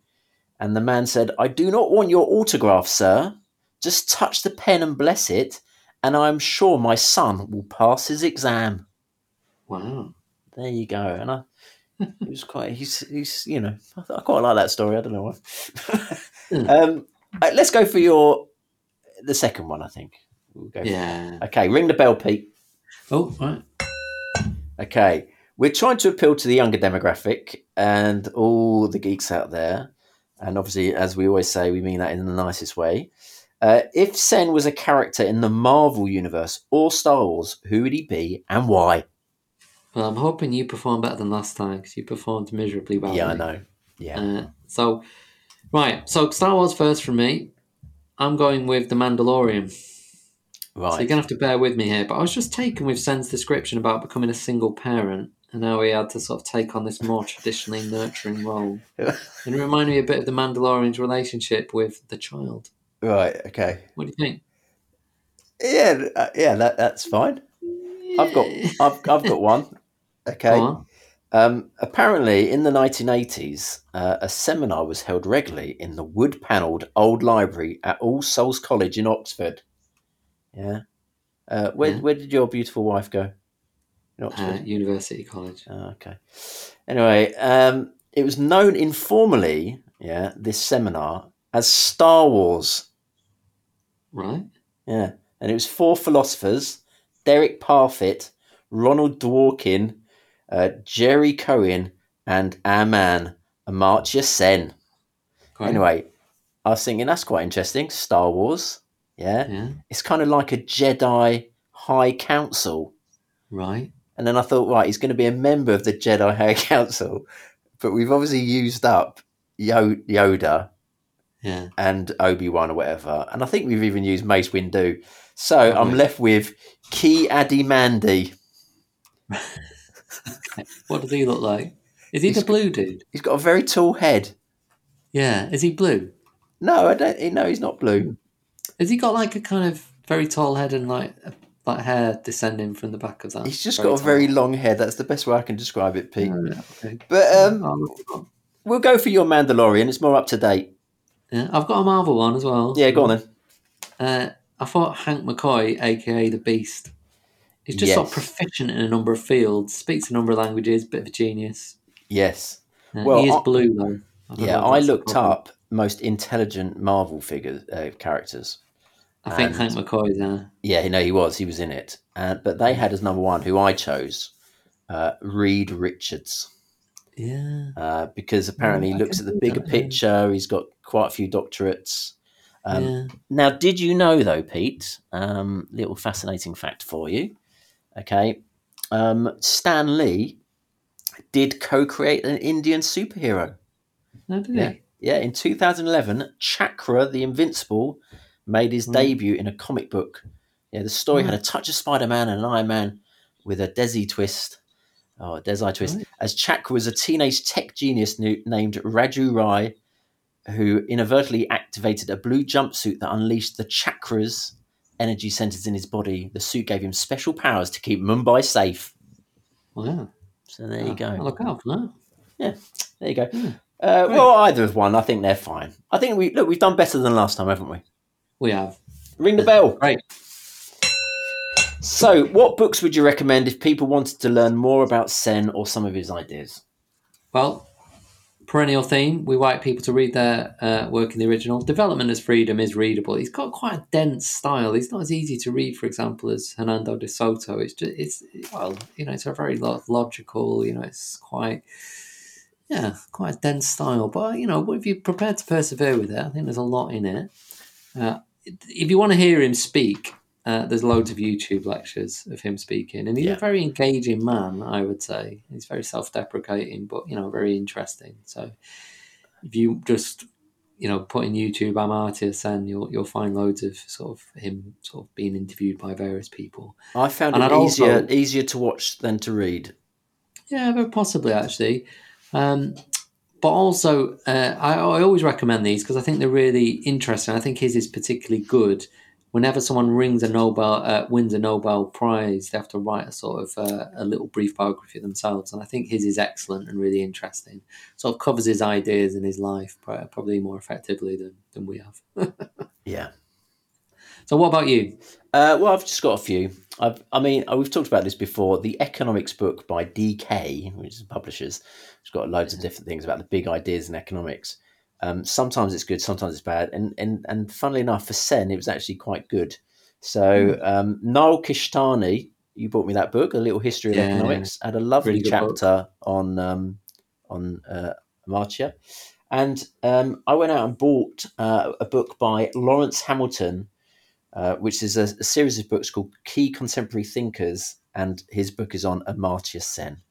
And the man said, "I do not want your autograph, sir. Just touch the pen and bless it, and I am sure my son will pass his exam." Wow. There you go. And I, (laughs) it was quite. He's, he's, you know, I, quite like that story. I don't know why. (laughs) um, uh, let's go for your the second one. I think. We'll go Yeah. Okay, ring the bell, Pete. Oh, right. Okay, we're trying to appeal to the younger demographic and all the geeks out there. And obviously, as we always say, we mean that in the nicest way. Uh, if Sen was a character in the Marvel universe or Star Wars, who would he be and why? Well, I'm hoping you perform better than last time because you performed miserably well. Yeah, I know. Yeah. Uh, so, right. So, Star Wars first for me. I'm going with The Mandalorian. Right. So, you're going to have to bear with me here. But I was just taken with Sen's description about becoming a single parent and how he had to sort of take on this more traditionally nurturing role. And it reminded me a bit of The Mandalorian's relationship with the child. Right. Okay. What do you think? Yeah. Uh, yeah. That, that's fine. I've got. I've, I've got one. Okay. Go on. Um, apparently, in the 1980s, uh, a seminar was held regularly in the wood panelled old library at All Souls College in Oxford. Yeah. Uh, where, Yeah. where did your beautiful wife go? In Uh, University College. Oh, okay. Anyway, um, it was known informally, yeah, this seminar as Star Wars. Right? Yeah. And it was four philosophers Derek Parfit, Ronald Dworkin, uh, Jerry Cohen, and our man, Amartya Sen. Great. Anyway, I was thinking that's quite interesting. Star Wars. Yeah. Yeah. It's kind of like a Jedi High Council. Right. And then I thought, right, he's going to be a member of the Jedi High (laughs) Council. But we've obviously used up Yo- Yoda Yeah. and Obi Wan or whatever. And I think we've even used Mace Windu. So I'm left with Ki-Adi-Mundi. (laughs) What does he look like? Is he He's the blue dude? He's got a very tall head. Yeah. Is he blue? No, I don't. No, he's not blue. Has he got like a kind of very tall head and like a- like hair descending from the back of that? He's just got a very long head. That's the best way I can describe it, Pete. Yeah, okay. But um, I'll look it up. we'll go for your Mandalorian. It's more up to date. Yeah, I've got a Marvel one as well. Yeah, go on then. Uh, I thought Hank McCoy, aka the Beast, he's just sort of proficient in a number of fields, speaks a number of languages, bit of a genius. Yes. Uh, Well, he is I- blue though. I Yeah, I looked up most intelligent Marvel figures uh, characters. I think Hank McCoy is there. Yeah, no, he was. He was in it. Uh, but they had as number one, who I chose, uh, Reed Richards, Yeah. uh, because apparently Oh, he looks at the bigger yeah. picture. He's got quite a few doctorates. Um, yeah. Now, did you know though, Pete? Um, little fascinating fact for you. Okay, um, Stan Lee did co-create an Indian superhero. No, did Yeah. he? Yeah, in 2011, Chakra the Invincible made his Hmm. debut in a comic book. Yeah, the story had a touch of Spider Man and an Iron Man with a Desi twist. Oh, Desi twist. Right. As Chakra was a teenage tech genius nu- named Raju Rai, who inadvertently activated a blue jumpsuit that unleashed the chakras energy centers in his body. The suit gave him special powers to keep Mumbai safe. Wow. So there you I'll go. look out for that. There you go. Hmm. Uh, well, either of one, I think they're fine. I think we look. We've done better than last time, haven't we? We have. Ring the bell. Great. So, what books would you recommend if people wanted to learn more about Sen or some of his ideas? Well, perennial theme. We like people to read their uh, work in the original. Development as Freedom is readable. He's got quite a dense style. He's not as easy to read, for example, as Hernando de Soto. It's just, it's well, you know, it's a very lo- logical. You know, it's quite, yeah, quite a dense style. But you know, if you're prepared to persevere with it, I think there's a lot in it. Uh, if you want to hear him speak, uh, there's loads of YouTube lectures of him speaking, and he's Yeah. a very engaging man. I would say he's very self-deprecating, but you know, very interesting. So, if you just you know, put in YouTube Amartya Sen, you'll you'll find loads of sort of him sort of being interviewed by various people. I found And it I'd easier also- easier to watch than to read. Yeah, very possibly actually. Um, but also, uh, I, I always recommend these because I think they're really interesting. I think his is particularly good. Whenever someone rings a Nobel, uh, wins a Nobel Prize, they have to write a sort of uh, a little brief biography of themselves, and I think his is excellent and really interesting. Sort of covers his ideas and his life probably more effectively than, than we have. (laughs) Yeah. so, what about you? Uh, well, I've just got a few. I've, I mean, uh, we've talked about this before. The economics book by DK, which is the publishers, it's got loads of different things about the big ideas in economics. Um, sometimes it's good, sometimes it's bad, and and and funnily enough, for Sen, it was actually quite good. So um, Niall Kishtainy, you bought me that book, A Little History of Yeah, Economics, had a lovely Really good book. chapter on um, on uh, Amartya. And um, I went out and bought uh, a book by Lawrence Hamilton, uh, which is a, a series of books called Key Contemporary Thinkers, and his book is on Amartya Sen,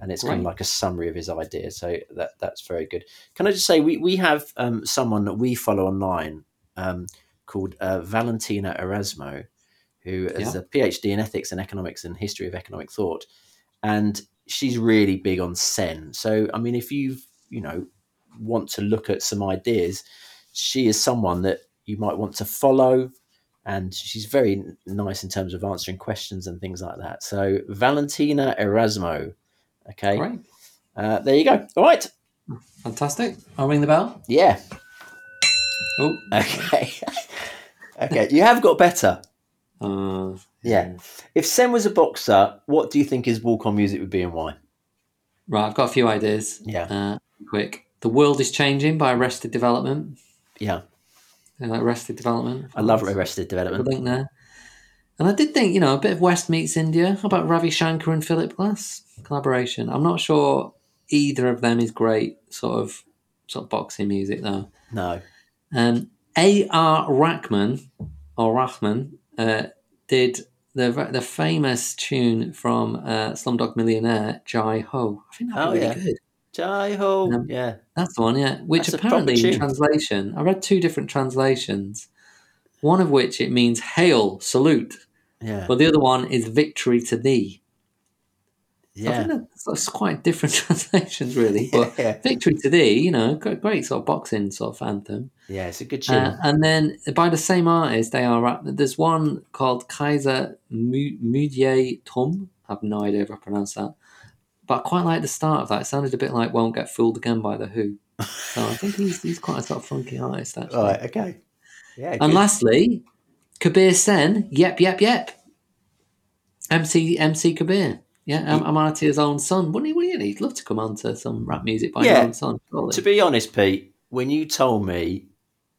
and it's kind of like a summary of his ideas. So that that's very good. Can I just say we we have um, someone that we follow online um, called uh, Valentina Erasmo, who is Yeah. a PhD in ethics and economics and history of economic thought, and she's really big on Sen. So I mean, if you you know want to look at some ideas, she is someone that you might want to follow and she's very nice in terms of answering questions and things like that. So Valentina Erasmo, okay, Great, uh, there you go. All right, fantastic. I'll ring the bell. yeah, Oh, okay, (laughs) okay. You have got better. uh, Yeah. If Sen was a boxer, what do you think his walk-on music would be and why? Right, I've got a few ideas. Yeah, Uh, quick. The World is Changing by Arrested Development. yeah. You like Arrested Development? I love Arrested a Development. link there. And I did think, you know, a bit of West meets India. How about Ravi Shankar and Philip Glass collaboration? I'm not sure either of them is great sort of sort of boxing music though. No, Um, A.R. Rachman or Rachman uh, did the the famous tune from uh, Slumdog Millionaire, Jai Ho. I think that'd Oh, be really yeah. good. Jai Ho. Um, yeah, That's the one, yeah. Which That's apparently in translation, I read two different translations. One of which it means hail, salute, yeah, but the other one is victory to thee. Yeah. that's, that's quite different (laughs) translations, really. (laughs) But yeah, victory to thee, you know, great, sort of boxing sort of anthem. yeah. It's a good tune. Uh, and then by the same artist, they are rap- there's one called Kaiser Mu- Mudier Tum. I have no idea if I pronounce that, but I quite like the start of that. It sounded a bit like "Won't Get Fooled Again" by the Who. So I think he's he's quite a sort of funky artist actually. right. Okay. Yeah. And good. lastly, Kabir Sen, yep, yep, yep. MC MC Kabir. Yeah, Am- Amartya's own son. Wouldn't he? Wouldn't he? He'd love to come on to some rap music by Yeah. his own son. surely. To be honest, Pete, when you told me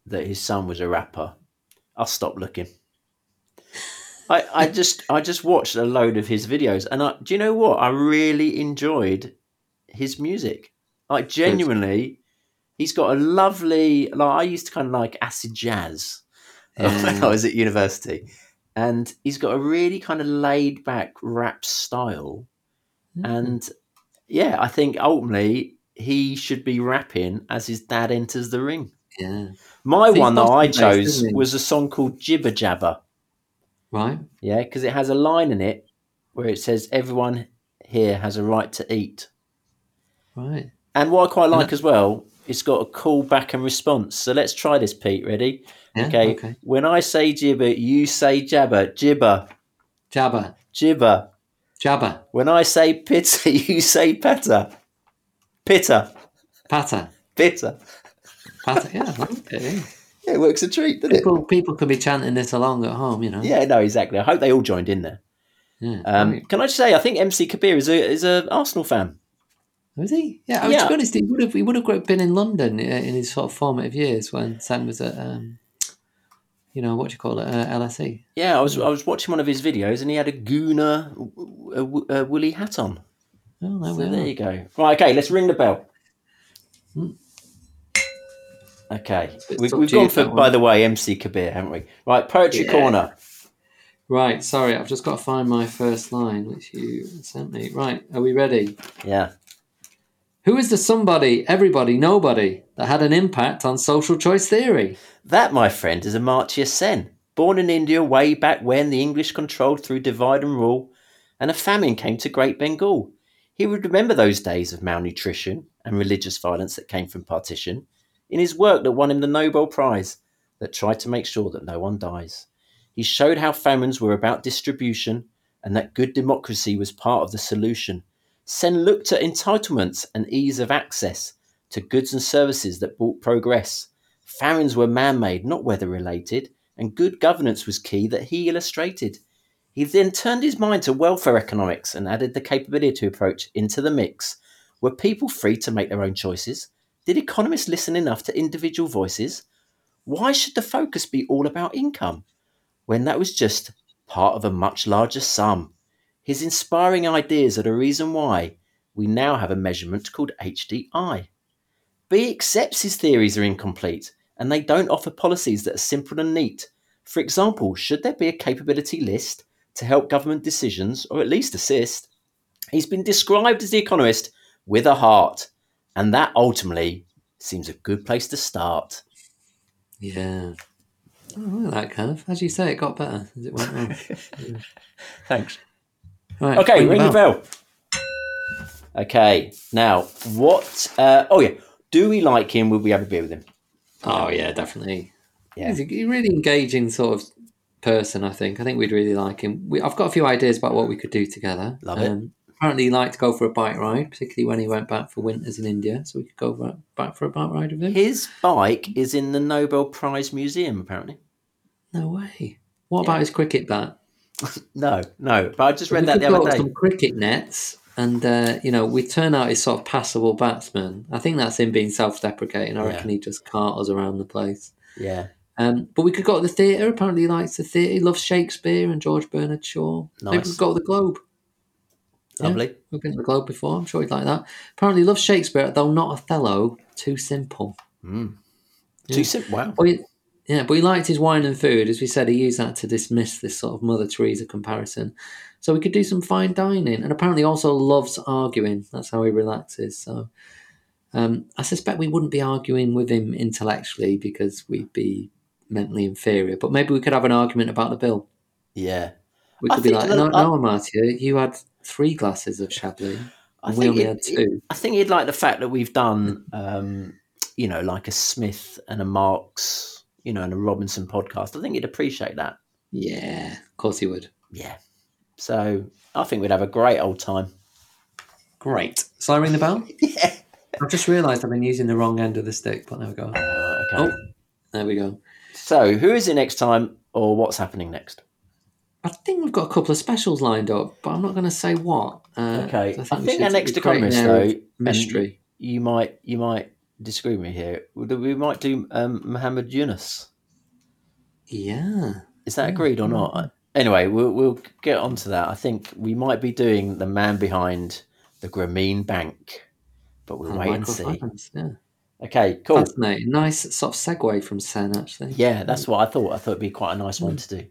that his son was a rapper, I stopped looking. I, I just I just watched a load of his videos, and I, do you know what? I really enjoyed his music. Like genuinely, he's got a lovely. Like I used to kind of like acid jazz (laughs) when I was at university, and he's got a really kind of laid back rap style and yeah, I think ultimately he should be rapping as his dad enters the ring. yeah, My one that I chose was a song called Jibber Jabber. Right. Yeah, because it has a line in it where it says, Everyone here has a right to eat. Right. And what I quite like that- as well, it's got a call back and response. So let's try this, Pete. Ready? Yeah, okay. okay. When I say jibber, you say jabber. Jibber. Jabba. Jibber. Jabba. When I say pitter, (laughs) you say petter. Pitter. Pata. Pitter. Pata. Yeah. Okay. Yeah. It works a treat, doesn't it? People, people could be chanting this along at home, you know. Yeah, no, exactly. I hope they all joined in there. Yeah. Um, right. Can I just say, I think MC Kabir is a is a Arsenal fan. Was he? Yeah. I Yeah. To be honest, he would have. He would have been in London uh, in his sort of formative years when Sen was at, um, you know, what do you call it, uh, LSE. Yeah, I was I was watching one of his videos, and he had a Gooner uh, uh, woolly hat on. Oh, there So there you go. Right, okay, let's ring the bell. Hmm. Okay, we, we've gone for, by the way, MC Kabir, haven't we? Right, Poetry Yeah. Corner. Right. Sorry, I've just got to find my first line, which you sent me. Right. Are we ready? Yeah, Who is the somebody, everybody, nobody that had an impact on social choice theory? That, my friend, is Amartya Sen, born in India way back when the English controlled through divide and rule, and a famine came to Great Bengal. He would remember those days of malnutrition and religious violence that came from partition in his work that won him the Nobel Prize that tried to make sure that no one dies. He showed how famines were about distribution and that good democracy was part of the solution. Sen looked at entitlements and ease of access to goods and services that brought progress. Famines were man made, not weather related, and good governance was key that he illustrated. He then turned his mind to welfare economics and added the capability-to approach into the mix. Were people free to make their own choices? Did economists listen enough to individual voices? Why should the focus be all about income when that was just part of a much larger sum? His inspiring ideas are the reason why we now have a measurement called HDI. B accepts his theories are incomplete and they don't offer policies that are simple and neat. For example, should there be a capability list to help government decisions or at least assist? He's been described as the economist with a heart, and that ultimately seems a good place to start. Yeah. I like that kind of. As you say, it got better as it went on. (laughs) Thanks. Right, Okay, ring the ring the bell. bell. Okay, now what? Uh, oh yeah, do we like him? Will we have a beer with him? Oh yeah, definitely. Yeah. He's a a really engaging sort of person. I think. I think we'd really like him. We, I've got a few ideas about what we could do together. Love it. Um, apparently, he liked to go for a bike ride, particularly when he went back for winters in India. So we could go back, back for a bike ride with him. His bike is in the Nobel Prize Museum, apparently. No way. What Yeah. about his cricket bat? (laughs) No, no, but I just read we that the other day. some cricket nets, and uh, you know, we turn out he's sort of passable batsman. I think that's him being self-deprecating. I Yeah. reckon he just cart us around the place. Yeah, Um, but we could go to the theatre. Apparently, he likes the theatre. He loves Shakespeare and George Bernard Shaw. Maybe we Nice. could go to the Globe. Yeah. lovely. We've been to the Globe before. I'm sure he'd like that. Apparently, he loves Shakespeare, though not Othello. Too simple. Mm. Yeah. Too simple. Wow. But he, yeah, but he liked his wine and food. As we said, he used that to dismiss this sort of Mother Teresa comparison. So we could do some fine dining. And apparently, also loves arguing. That's how he relaxes. So um, I suspect we wouldn't be arguing with him intellectually because we'd be mentally inferior. But maybe we could have an argument about the bill. Yeah, We I could be like, no, I- no, Amartya, you had three glasses of Chablis. I we only had two. I think he'd like the fact that we've done, um, you know, like a Smith and a Marks, you know, and a Robinson podcast. I think he'd appreciate that. Yeah, of course he would. Yeah. So I think we'd have a great old time. Great. So I ring the bell? (laughs) Yeah. I've just realised I've been using the wrong end of the stick, but there we go. okay. Oh, there we go. So who is it next time, or what's happening next? I think we've got a couple of specials lined up, but I'm not going to say what. Uh, Okay. I I think our next economist, an air of though, mystery. You might, you might disagree with me here. We might do um, Muhammad Yunus. Yeah. Is that Yeah, agreed or not? Anyway, we'll we'll get onto that. I think we might be doing the man behind the Grameen Bank, but we'll And wait and see. Yeah. Okay, cool. Fascinating. Nice sort of segue from Sen, actually. Yeah, that's what I thought. I thought it'd be quite a nice one to do.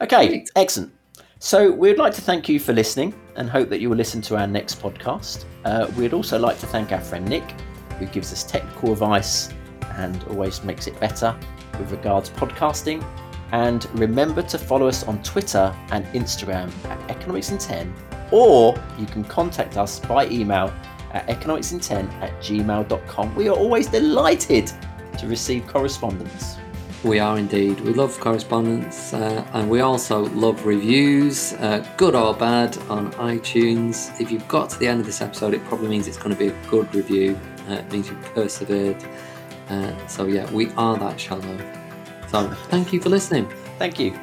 Okay, excellent. So we'd like to thank you for listening and hope that you will listen to our next podcast. Uh, we'd also like to thank our friend Nick, who gives us technical advice and always makes it better with regards podcasting. And remember to follow us on Twitter and Instagram at Economics in 10, or you can contact us by email at economicsin10 at gmail.com. We are always delighted to receive correspondence. We are indeed. We love correspondence uh, and we also love reviews, uh, good or bad, on iTunes. If you've got to the end of this episode, it probably means it's going to be a good review. Uh, it means you've persevered. Uh, so, yeah, we are that shallow. So, thank you for listening. Thank you.